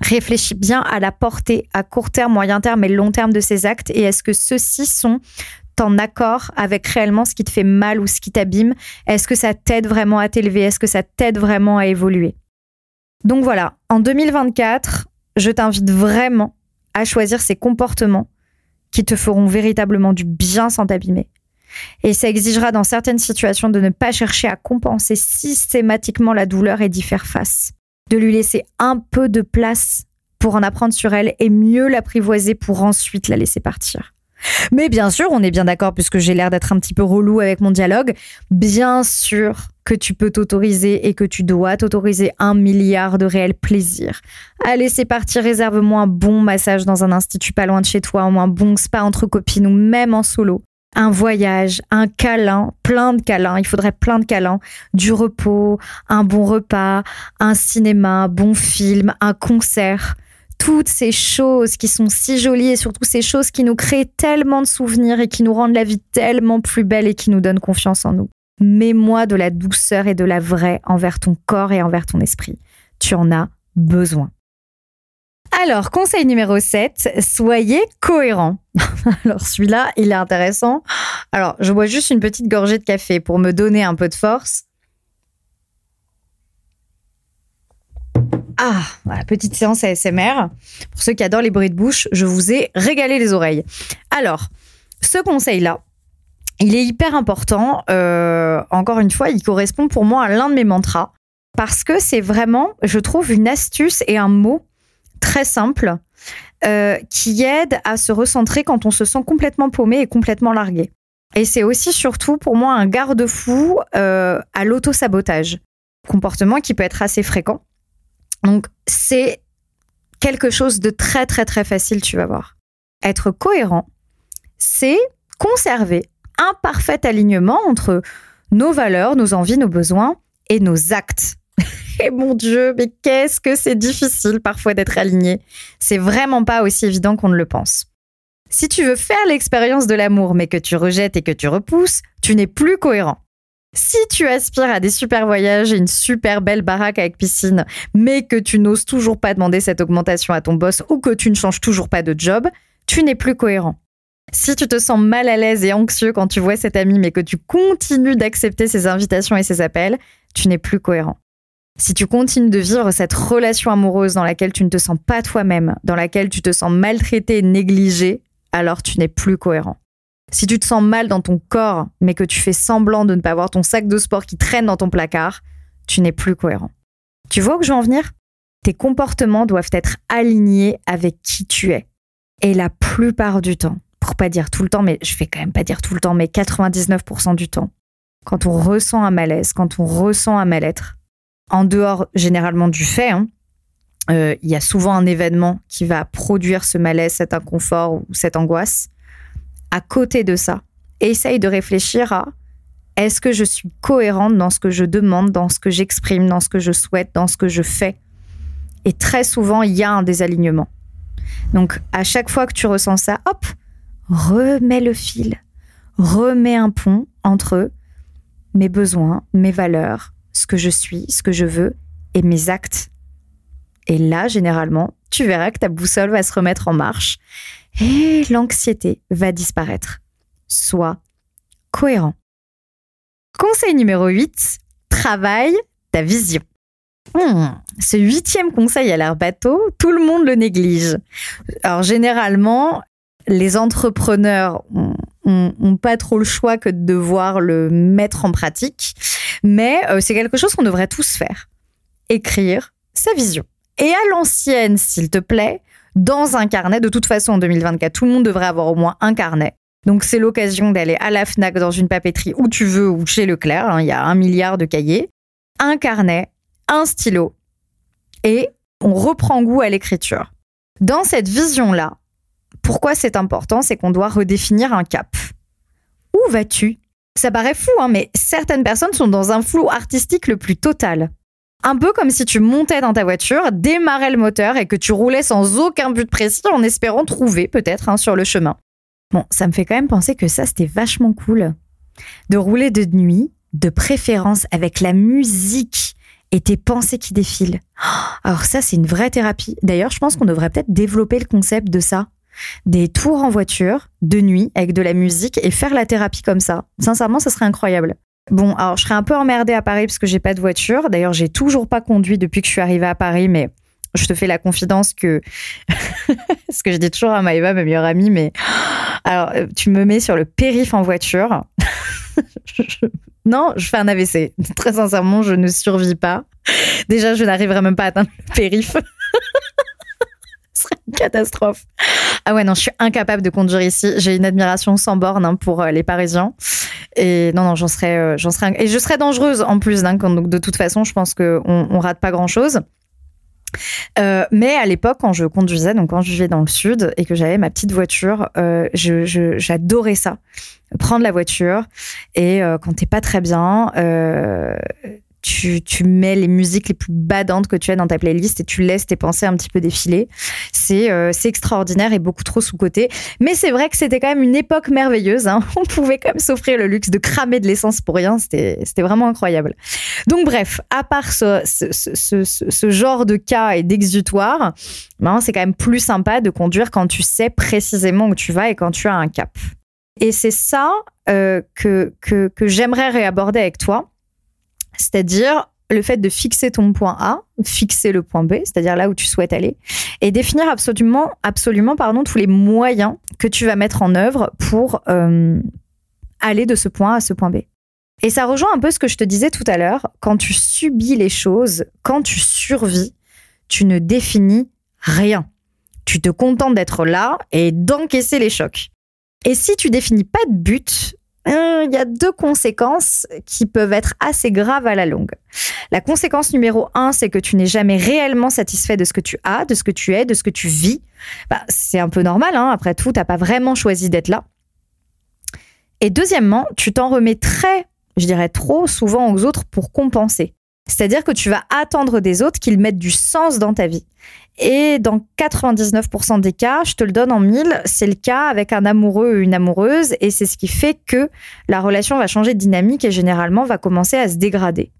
réfléchis bien à la portée à court terme, moyen terme et long terme de ces actes et est-ce que ceux-ci sont en accord avec réellement ce qui te fait mal ou ce qui t'abîme? Est-ce que ça t'aide vraiment à t'élever? Est-ce que ça t'aide vraiment à évoluer? Donc voilà, en 2024, je t'invite vraiment à choisir ces comportements qui te feront véritablement du bien sans t'abîmer. Et ça exigera dans certaines situations de ne pas chercher à compenser systématiquement la douleur et d'y faire face. De lui laisser un peu de place pour en apprendre sur elle et mieux l'apprivoiser pour ensuite la laisser partir. Mais bien sûr, on est bien d'accord puisque j'ai l'air d'être un petit peu relou avec mon dialogue. Bien sûr que tu peux t'autoriser et que tu dois t'autoriser un milliard de réels plaisirs. Allez, c'est parti, réserve-moi un bon massage dans un institut pas loin de chez toi, ou un bon spa entre copines ou même en solo. Un voyage, un câlin, plein de câlins, il faudrait plein de câlins, du repos, un bon repas, un cinéma, un bon film, un concert toutes ces choses qui sont si jolies et surtout ces choses qui nous créent tellement de souvenirs et qui nous rendent la vie tellement plus belle et qui nous donnent confiance en nous. Mets-moi de la douceur et de la vraie envers ton corps et envers ton esprit. Tu en as besoin. Alors, conseil numéro 7, soyez cohérent. Alors, celui-là, il est intéressant. Alors, je bois juste une petite gorgée de café pour me donner un peu de force. Ah, voilà, petite séance ASMR. Pour ceux qui adorent les bruits de bouche, je vous ai régalé les oreilles. Alors, ce conseil-là, il est hyper important. Euh, encore une fois, il correspond pour moi à l'un de mes mantras. Parce que c'est vraiment, je trouve, une astuce et un mot très simple euh, qui aide à se recentrer quand on se sent complètement paumé et complètement largué. Et c'est aussi surtout pour moi un garde-fou euh, à l'auto-sabotage, comportement qui peut être assez fréquent. Donc c'est quelque chose de très très très facile, tu vas voir. Être cohérent, c'est conserver un parfait alignement entre nos valeurs, nos envies, nos besoins et nos actes. Et mon Dieu, mais qu'est-ce que c'est difficile parfois d'être aligné. C'est vraiment pas aussi évident qu'on ne le pense. Si tu veux faire l'expérience de l'amour mais que tu rejettes et que tu repousses, tu n'es plus cohérent. Si tu aspires à des super voyages et une super belle baraque avec piscine, mais que tu n'oses toujours pas demander cette augmentation à ton boss ou que tu ne changes toujours pas de job, tu n'es plus cohérent. Si tu te sens mal à l'aise et anxieux quand tu vois cet ami, mais que tu continues d'accepter ses invitations et ses appels, tu n'es plus cohérent. Si tu continues de vivre cette relation amoureuse dans laquelle tu ne te sens pas toi-même, dans laquelle tu te sens maltraité et négligé, alors tu n'es plus cohérent. Si tu te sens mal dans ton corps, mais que tu fais semblant de ne pas avoir ton sac de sport qui traîne dans ton placard, tu n'es plus cohérent. Tu vois où je veux en venir? Tes comportements doivent être alignés avec qui tu es. Et la plupart du temps, pour pas dire tout le temps, mais je vais quand même pas dire tout le temps, mais 99% du temps, quand on ressent un malaise, quand on ressent un mal-être, en dehors généralement du fait, hein, euh, il y a souvent un événement qui va produire ce malaise, cet inconfort ou cette angoisse. À côté de ça, essaye de réfléchir à est-ce que je suis cohérente dans ce que je demande, dans ce que j'exprime, dans ce que je souhaite, dans ce que je fais? Et très souvent, il y a un désalignement. Donc, à chaque fois que tu ressens ça, hop, remets le fil, remets un pont entre mes besoins, mes valeurs, ce que je suis, ce que je veux et mes actes. Et là, généralement, tu verras que ta boussole va se remettre en marche et l'anxiété va disparaître. Sois cohérent. Conseil numéro 8, travaille ta vision. Hmm, ce huitième conseil a l'air bateau, tout le monde le néglige. Alors généralement, les entrepreneurs ont, pas trop le choix que de devoir le mettre en pratique, mais euh, c'est quelque chose qu'on devrait tous faire. Écrire sa vision. Et à l'ancienne, s'il te plaît, dans un carnet. De toute façon, en 2024, tout le monde devrait avoir au moins un carnet. Donc c'est l'occasion d'aller à la FNAC dans une papeterie où tu veux ou chez Leclerc. Hein, il y a un milliard de cahiers. Un carnet, un stylo. Et on reprend goût à l'écriture. Dans cette vision-là, pourquoi c'est important C'est qu'on doit redéfinir un cap. Où vas-tu? Ça paraît fou, hein, mais certaines personnes sont dans un flou artistique le plus total. Un peu comme si tu montais dans ta voiture, démarrais le moteur et que tu roulais sans aucun but précis en espérant trouver peut-être sur le chemin. Bon, ça me fait quand même penser que ça, c'était vachement cool. De rouler de nuit, de préférence avec la musique et tes pensées qui défilent. Alors ça, c'est une vraie thérapie. D'ailleurs, je pense qu'on devrait peut-être développer le concept de ça des tours en voiture de nuit avec de la musique et faire la thérapie comme ça. Sincèrement, ça serait incroyable. Bon, alors je serais un peu emmerdée à Paris parce que j'ai pas de voiture. D'ailleurs, j'ai toujours pas conduit depuis que je suis arrivée à Paris, mais je te fais la confidence que ce que je dis toujours à Maëva, ma meilleure amie, mais alors euh, tu me mets sur le périph en voiture. Non, je fais un AVC. Très sincèrement, je ne survis pas. Déjà, je n'arriverai même pas à atteindre le périph'. Catastrophe. Ah ouais, non, je suis incapable de conduire ici. J'ai une admiration sans borne hein, pour euh, les Parisiens. Et non, non, j'en serais, euh, j'en serais, et je serais dangereuse en plus. Hein, donc de toute façon, je pense qu'on on rate pas grand chose. Euh, mais à l'époque, quand je conduisais, donc quand je vivais dans le sud et que j'avais ma petite voiture, j'adorais ça, prendre la voiture et quand t'es pas très bien, tu, mets les musiques les plus badantes que tu as dans ta playlist et tu laisses tes pensées un petit peu défiler. C'est euh, extraordinaire et beaucoup trop sous-côté. Mais c'est vrai que c'était quand même une époque merveilleuse. Hein. On pouvait quand même s'offrir le luxe de cramer de l'essence pour rien. C'était vraiment incroyable. Donc bref, à part ce genre de cas et d'exutoire, ben, c'est quand même plus sympa de conduire quand tu sais précisément où tu vas et quand tu as un cap. Et c'est ça euh, que, que, que j'aimerais réaborder avec toi c'est-à-dire le fait de fixer ton point A, fixer le point B, c'est-à-dire là où tu souhaites aller, et définir absolument, absolument pardon, tous les moyens que tu vas mettre en œuvre pour euh, aller de ce point A à ce point B. Et ça rejoint un peu ce que je te disais tout à l'heure, quand tu subis les choses, quand tu survis, tu ne définis rien. Tu te contentes d'être là et d'encaisser les chocs. Et si tu définis pas de but, il y a deux conséquences qui peuvent être assez graves à la longue. La conséquence numéro un, c'est que tu n'es jamais réellement satisfait de ce que tu as, de ce que tu es, de ce que tu vis. Bah, c'est un peu normal, hein. après tout, t'as pas vraiment choisi d'être là. Et deuxièmement, tu t'en remets très, je dirais trop souvent aux autres pour compenser. C'est-à-dire que tu vas attendre des autres qu'ils mettent du sens dans ta vie. Et dans 99% des cas, je te le donne en mille, c'est le cas avec un amoureux ou une amoureuse, et c'est ce qui fait que la relation va changer de dynamique et généralement va commencer à se dégrader.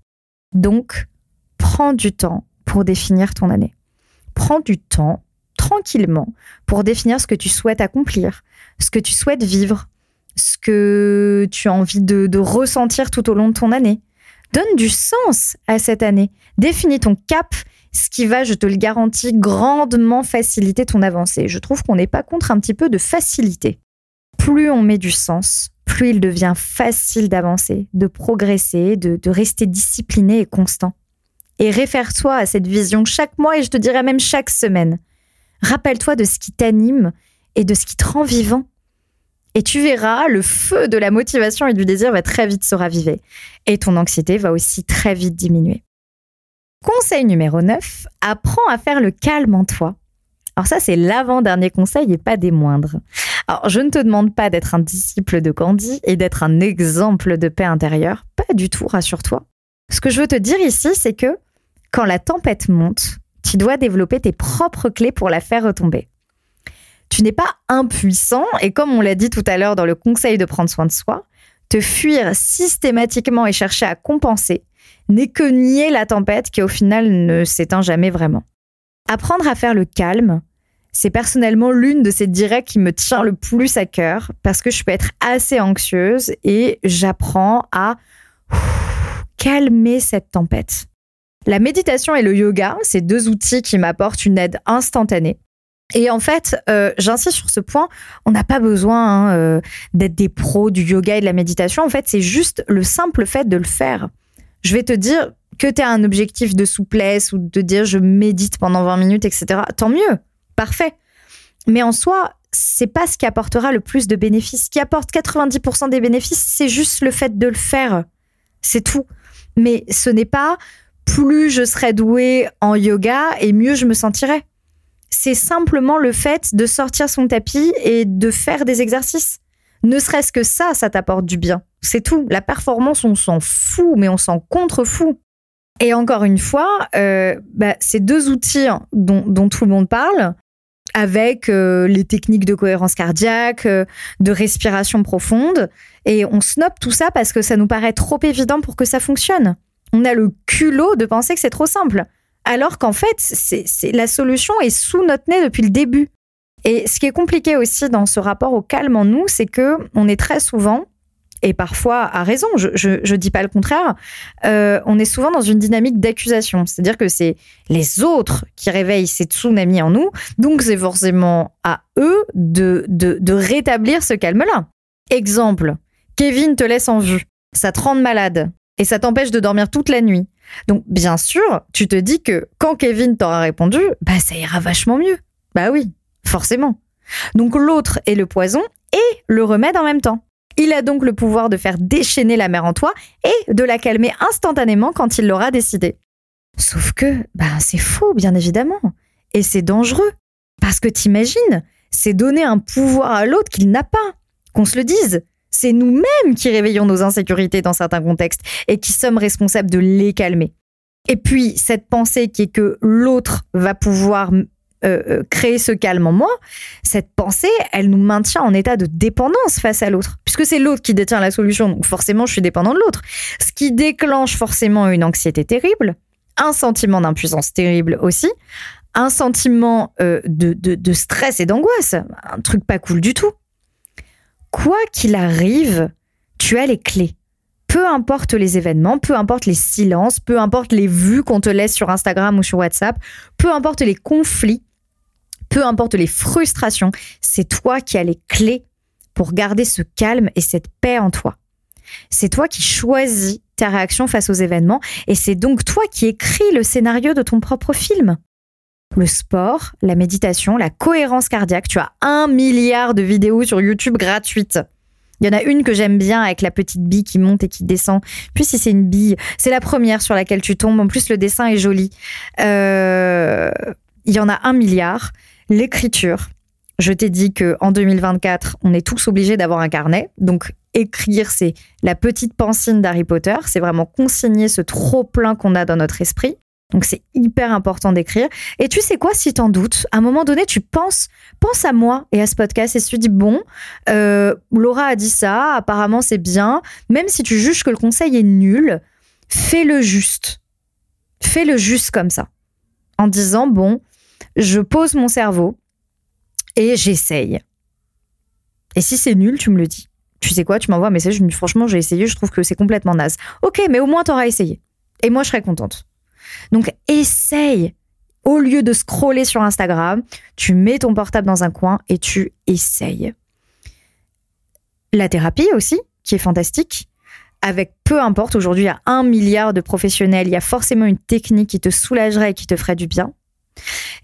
Donc, prends du temps pour définir ton année. Prends du temps, tranquillement, pour définir ce que tu souhaites accomplir, ce que tu souhaites vivre, ce que tu as envie de, de ressentir tout au long de ton année. Donne du sens à cette année. Définis ton cap, ce qui va, je te le garantis, grandement faciliter ton avancée. Je trouve qu'on n'est pas contre un petit peu de facilité. Plus on met du sens, plus il devient facile d'avancer, de progresser, de, rester discipliné et constant. Et réfère-toi à cette vision chaque mois et je te dirais même chaque semaine. Rappelle-toi de ce qui t'anime et de ce qui te rend vivant. Et tu verras, le feu de la motivation et du désir va très vite se raviver. Et ton anxiété va aussi très vite diminuer. Conseil numéro 9, apprends à faire le calme en toi. Alors ça, c'est l'avant-dernier conseil et pas des moindres. Alors, je ne te demande pas d'être un disciple de Candy et d'être un exemple de paix intérieure. Pas du tout, rassure-toi. Ce que je veux te dire ici, c'est que quand la tempête monte, tu dois développer tes propres clés pour la faire retomber tu n'es pas impuissant et comme on l'a dit tout à l'heure dans le conseil de prendre soin de soi, te fuir systématiquement et chercher à compenser n'est que nier la tempête qui au final ne s'éteint jamais vraiment. Apprendre à faire le calme, c'est personnellement l'une de ces directs qui me tient le plus à cœur parce que je peux être assez anxieuse et j'apprends à calmer cette tempête. La méditation et le yoga, c'est deux outils qui m'apportent une aide instantanée. Et en fait, euh, j'insiste sur ce point, on n'a pas besoin hein, euh, d'être des pros du yoga et de la méditation. En fait, c'est juste le simple fait de le faire. Je vais te dire que tu as un objectif de souplesse ou de dire je médite pendant 20 minutes, etc. Tant mieux, parfait. Mais en soi, c'est pas ce qui apportera le plus de bénéfices. Ce qui apporte 90% des bénéfices, c'est juste le fait de le faire. C'est tout. Mais ce n'est pas plus je serai douée en yoga et mieux je me sentirai c'est simplement le fait de sortir son tapis et de faire des exercices. Ne serait-ce que ça, ça t'apporte du bien. C'est tout. La performance, on s'en fout, mais on s'en contrefout. Et encore une fois, euh, bah, ces deux outils dont, tout le monde parle, avec euh, les techniques de cohérence cardiaque, euh, de respiration profonde, et on snob tout ça parce que ça nous paraît trop évident pour que ça fonctionne. On a le culot de penser que c'est trop simple alors qu'en fait, la solution est sous notre nez depuis le début. Et ce qui est compliqué aussi dans ce rapport au calme en nous, c'est que on est très souvent, et parfois à raison, je, je, dis pas le contraire, euh, on est souvent dans une dynamique d'accusation. C'est-à-dire que c'est les autres qui réveillent ces tsunamis en nous, donc c'est forcément à eux de, de, de rétablir ce calme-là. Exemple, Kevin te laisse en vue, ça te rend malade et ça t'empêche de dormir toute la nuit. Donc, bien sûr, tu te dis que quand Kevin t'aura répondu, bah, ça ira vachement mieux. Bah oui, forcément. Donc, l'autre est le poison et le remède en même temps. Il a donc le pouvoir de faire déchaîner la mer en toi et de la calmer instantanément quand il l'aura décidé. Sauf que, bah, c'est faux, bien évidemment. Et c'est dangereux. Parce que t'imagines, c'est donner un pouvoir à l'autre qu'il n'a pas. Qu'on se le dise. C'est nous-mêmes qui réveillons nos insécurités dans certains contextes et qui sommes responsables de les calmer. Et puis, cette pensée qui est que l'autre va pouvoir euh, euh, créer ce calme en moi, cette pensée, elle nous maintient en état de dépendance face à l'autre, puisque c'est l'autre qui détient la solution, donc forcément je suis dépendant de l'autre. Ce qui déclenche forcément une anxiété terrible, un sentiment d'impuissance terrible aussi, un sentiment euh, de, de stress et d'angoisse, un truc pas cool du tout quoi qu'il arrive, tu as les clés. Peu importe les événements, peu importe les silences, peu importe les vues qu'on te laisse sur Instagram ou sur WhatsApp, peu importe les conflits, peu importe les frustrations, c'est toi qui as les clés pour garder ce calme et cette paix en toi. C'est toi qui choisis ta réaction face aux événements et c'est donc toi qui écris le scénario de ton propre film. le sport, la méditation, la cohérence cardiaque. Tu as un milliard de vidéos sur YouTube gratuites. Il y en a une que j'aime bien avec la petite bille qui monte et qui descend. Puis si c'est une bille, c'est la première sur laquelle tu tombes. En plus, le dessin est joli. Euh, il y en a un milliard. L'écriture. Je t'ai dit que en 2024, on est tous obligés d'avoir un carnet. Donc écrire, c'est la petite pensine d'Harry Potter. C'est vraiment consigner ce trop plein qu'on a dans notre esprit. Donc c'est hyper important d'écrire. Et tu sais quoi, si t'en doutes, à un moment donné, tu penses, pense à moi et à ce podcast et tu dis bon, euh, Laura a dit ça, apparemment c'est bien. Même si tu juges que le conseil est nul, fais-le juste, fais-le juste comme ça, en disant bon, je pose mon cerveau et j'essaye. Et si c'est nul, tu me le dis. Tu sais quoi, tu m'envoies un message, franchement j'ai essayé, je trouve que c'est complètement naze. Ok, mais au moins t'auras essayé. Et moi je serai contente. Donc essaye. Au lieu de scroller sur Instagram, tu mets ton portable dans un coin et tu essayes. La thérapie aussi, qui est fantastique. Avec peu importe, aujourd'hui il y a un milliard de professionnels, il y a forcément une technique qui te soulagerait et qui te ferait du bien.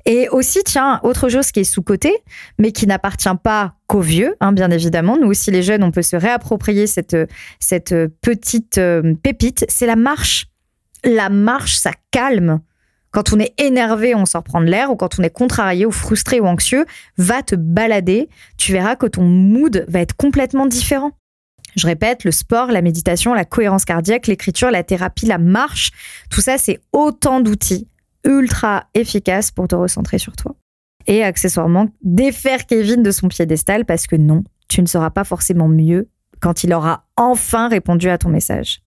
Et aussi, tiens, autre chose qui est sous-côté, mais qui n'appartient pas qu'aux vieux, hein, bien évidemment. Nous aussi, les jeunes, on peut se réapproprier cette, cette petite euh, pépite, c'est la marche la marche, ça calme. Quand on est énervé, on sort prendre l'air, ou quand on est contrarié ou frustré ou anxieux, va te balader. Tu verras que ton mood va être complètement différent. Je répète, le sport, la méditation, la cohérence cardiaque, l'écriture, la thérapie, la marche, tout ça, c'est autant d'outils ultra efficaces pour te recentrer sur toi. Et accessoirement, défaire Kevin de son piédestal parce que non, tu ne seras pas forcément mieux quand il aura enfin répondu à ton message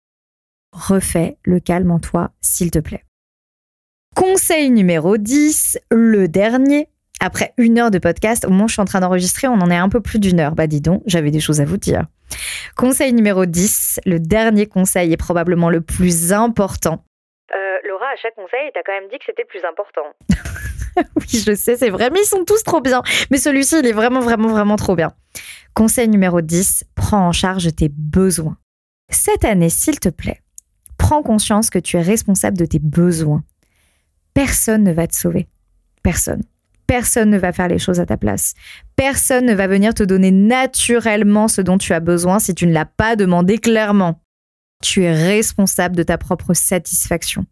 refais le calme en toi, s'il te plaît. Conseil numéro 10, le dernier. Après une heure de podcast, au moment où je suis en train d'enregistrer, on en est un peu plus d'une heure. Bah dis donc, j'avais des choses à vous dire. Conseil numéro 10, le dernier conseil est probablement le plus important. À chaque conseil, t'as quand même dit que c'était plus important. oui, je sais, c'est vrai, mais ils sont tous trop bien. Mais celui-ci, il est vraiment, vraiment, vraiment trop bien. Conseil numéro 10, prends en charge tes besoins. Cette année, s'il te plaît, prends conscience que tu es responsable de tes besoins. Personne ne va te sauver. Personne. Personne ne va faire les choses à ta place. Personne ne va venir te donner naturellement ce dont tu as besoin si tu ne l'as pas demandé clairement. Tu es responsable de ta propre satisfaction.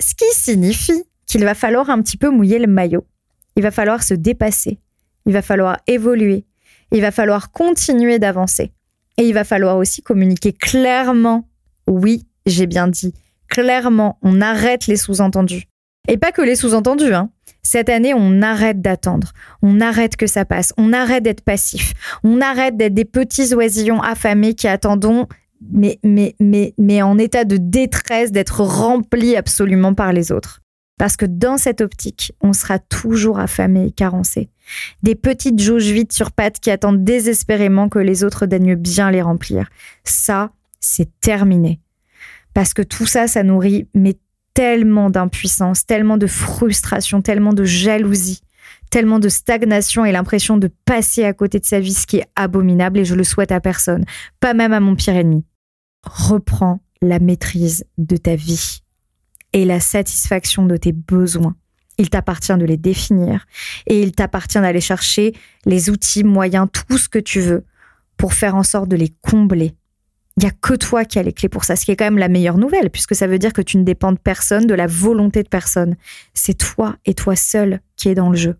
Ce qui signifie qu'il va falloir un petit peu mouiller le maillot. Il va falloir se dépasser. Il va falloir évoluer. Il va falloir continuer d'avancer. Et il va falloir aussi communiquer clairement. Oui, j'ai bien dit. Clairement, on arrête les sous-entendus. Et pas que les sous-entendus, hein. Cette année, on arrête d'attendre. On arrête que ça passe. On arrête d'être passif. On arrête d'être des petits oisillons affamés qui attendons, mais, mais, mais, mais en état de détresse, d'être remplis absolument par les autres. Parce que dans cette optique, on sera toujours affamé et carencé. Des petites jauges vides sur pattes qui attendent désespérément que les autres daignent bien les remplir. Ça, c'est terminé. Parce que tout ça, ça nourrit mais tellement d'impuissance, tellement de frustration, tellement de jalousie, tellement de stagnation et l'impression de passer à côté de sa vie, ce qui est abominable et je le souhaite à personne, pas même à mon pire ennemi. Reprends la maîtrise de ta vie et la satisfaction de tes besoins. Il t'appartient de les définir et il t'appartient d'aller chercher les outils, moyens, tout ce que tu veux pour faire en sorte de les combler il n'y a que toi qui as les clés pour ça, ce qui est quand même la meilleure nouvelle, puisque ça veut dire que tu ne dépends de personne, de la volonté de personne. C'est toi et toi seul qui es dans le jeu.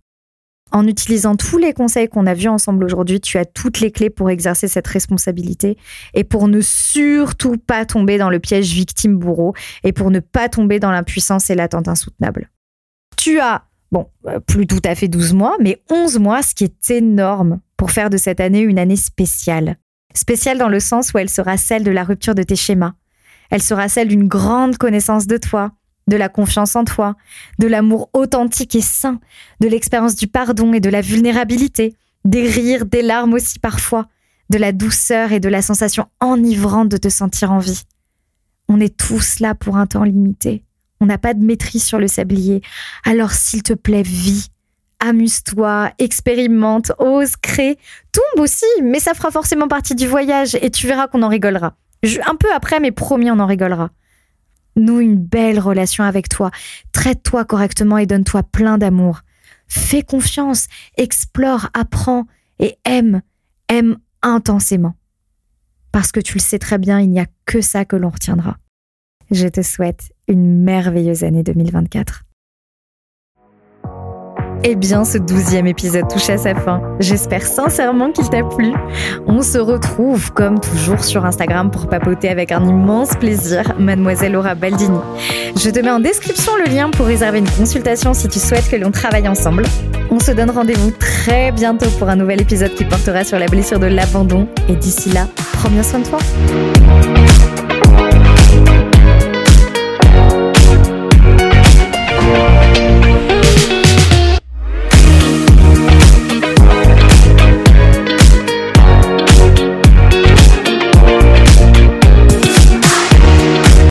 En utilisant tous les conseils qu'on a vus ensemble aujourd'hui, tu as toutes les clés pour exercer cette responsabilité et pour ne surtout pas tomber dans le piège victime-bourreau et pour ne pas tomber dans l'impuissance et l'attente insoutenable. Tu as, bon, euh, plus tout à fait 12 mois, mais 11 mois, ce qui est énorme pour faire de cette année une année spéciale. Spéciale dans le sens où elle sera celle de la rupture de tes schémas. Elle sera celle d'une grande connaissance de toi, de la confiance en toi, de l'amour authentique et sain, de l'expérience du pardon et de la vulnérabilité, des rires, des larmes aussi parfois, de la douceur et de la sensation enivrante de te sentir en vie. On est tous là pour un temps limité. On n'a pas de maîtrise sur le sablier. Alors s'il te plaît, vis amuse-toi, expérimente, ose, crée, tombe aussi, mais ça fera forcément partie du voyage et tu verras qu'on en rigolera. un peu après, mais promis, on en rigolera. Nous une belle relation avec toi. Traite-toi correctement et donne-toi plein d'amour. Fais confiance, explore, apprends et aime, aime intensément. Parce que tu le sais très bien, il n'y a que ça que l'on retiendra. Je te souhaite une merveilleuse année 2024. Eh bien, ce douzième épisode touche à sa fin. J'espère sincèrement qu'il t'a plu. On se retrouve comme toujours sur Instagram pour papoter avec un immense plaisir, mademoiselle Laura Baldini. Je te mets en description le lien pour réserver une consultation si tu souhaites que l'on travaille ensemble. On se donne rendez-vous très bientôt pour un nouvel épisode qui portera sur la blessure de l'abandon. Et d'ici là, prends bien soin de toi.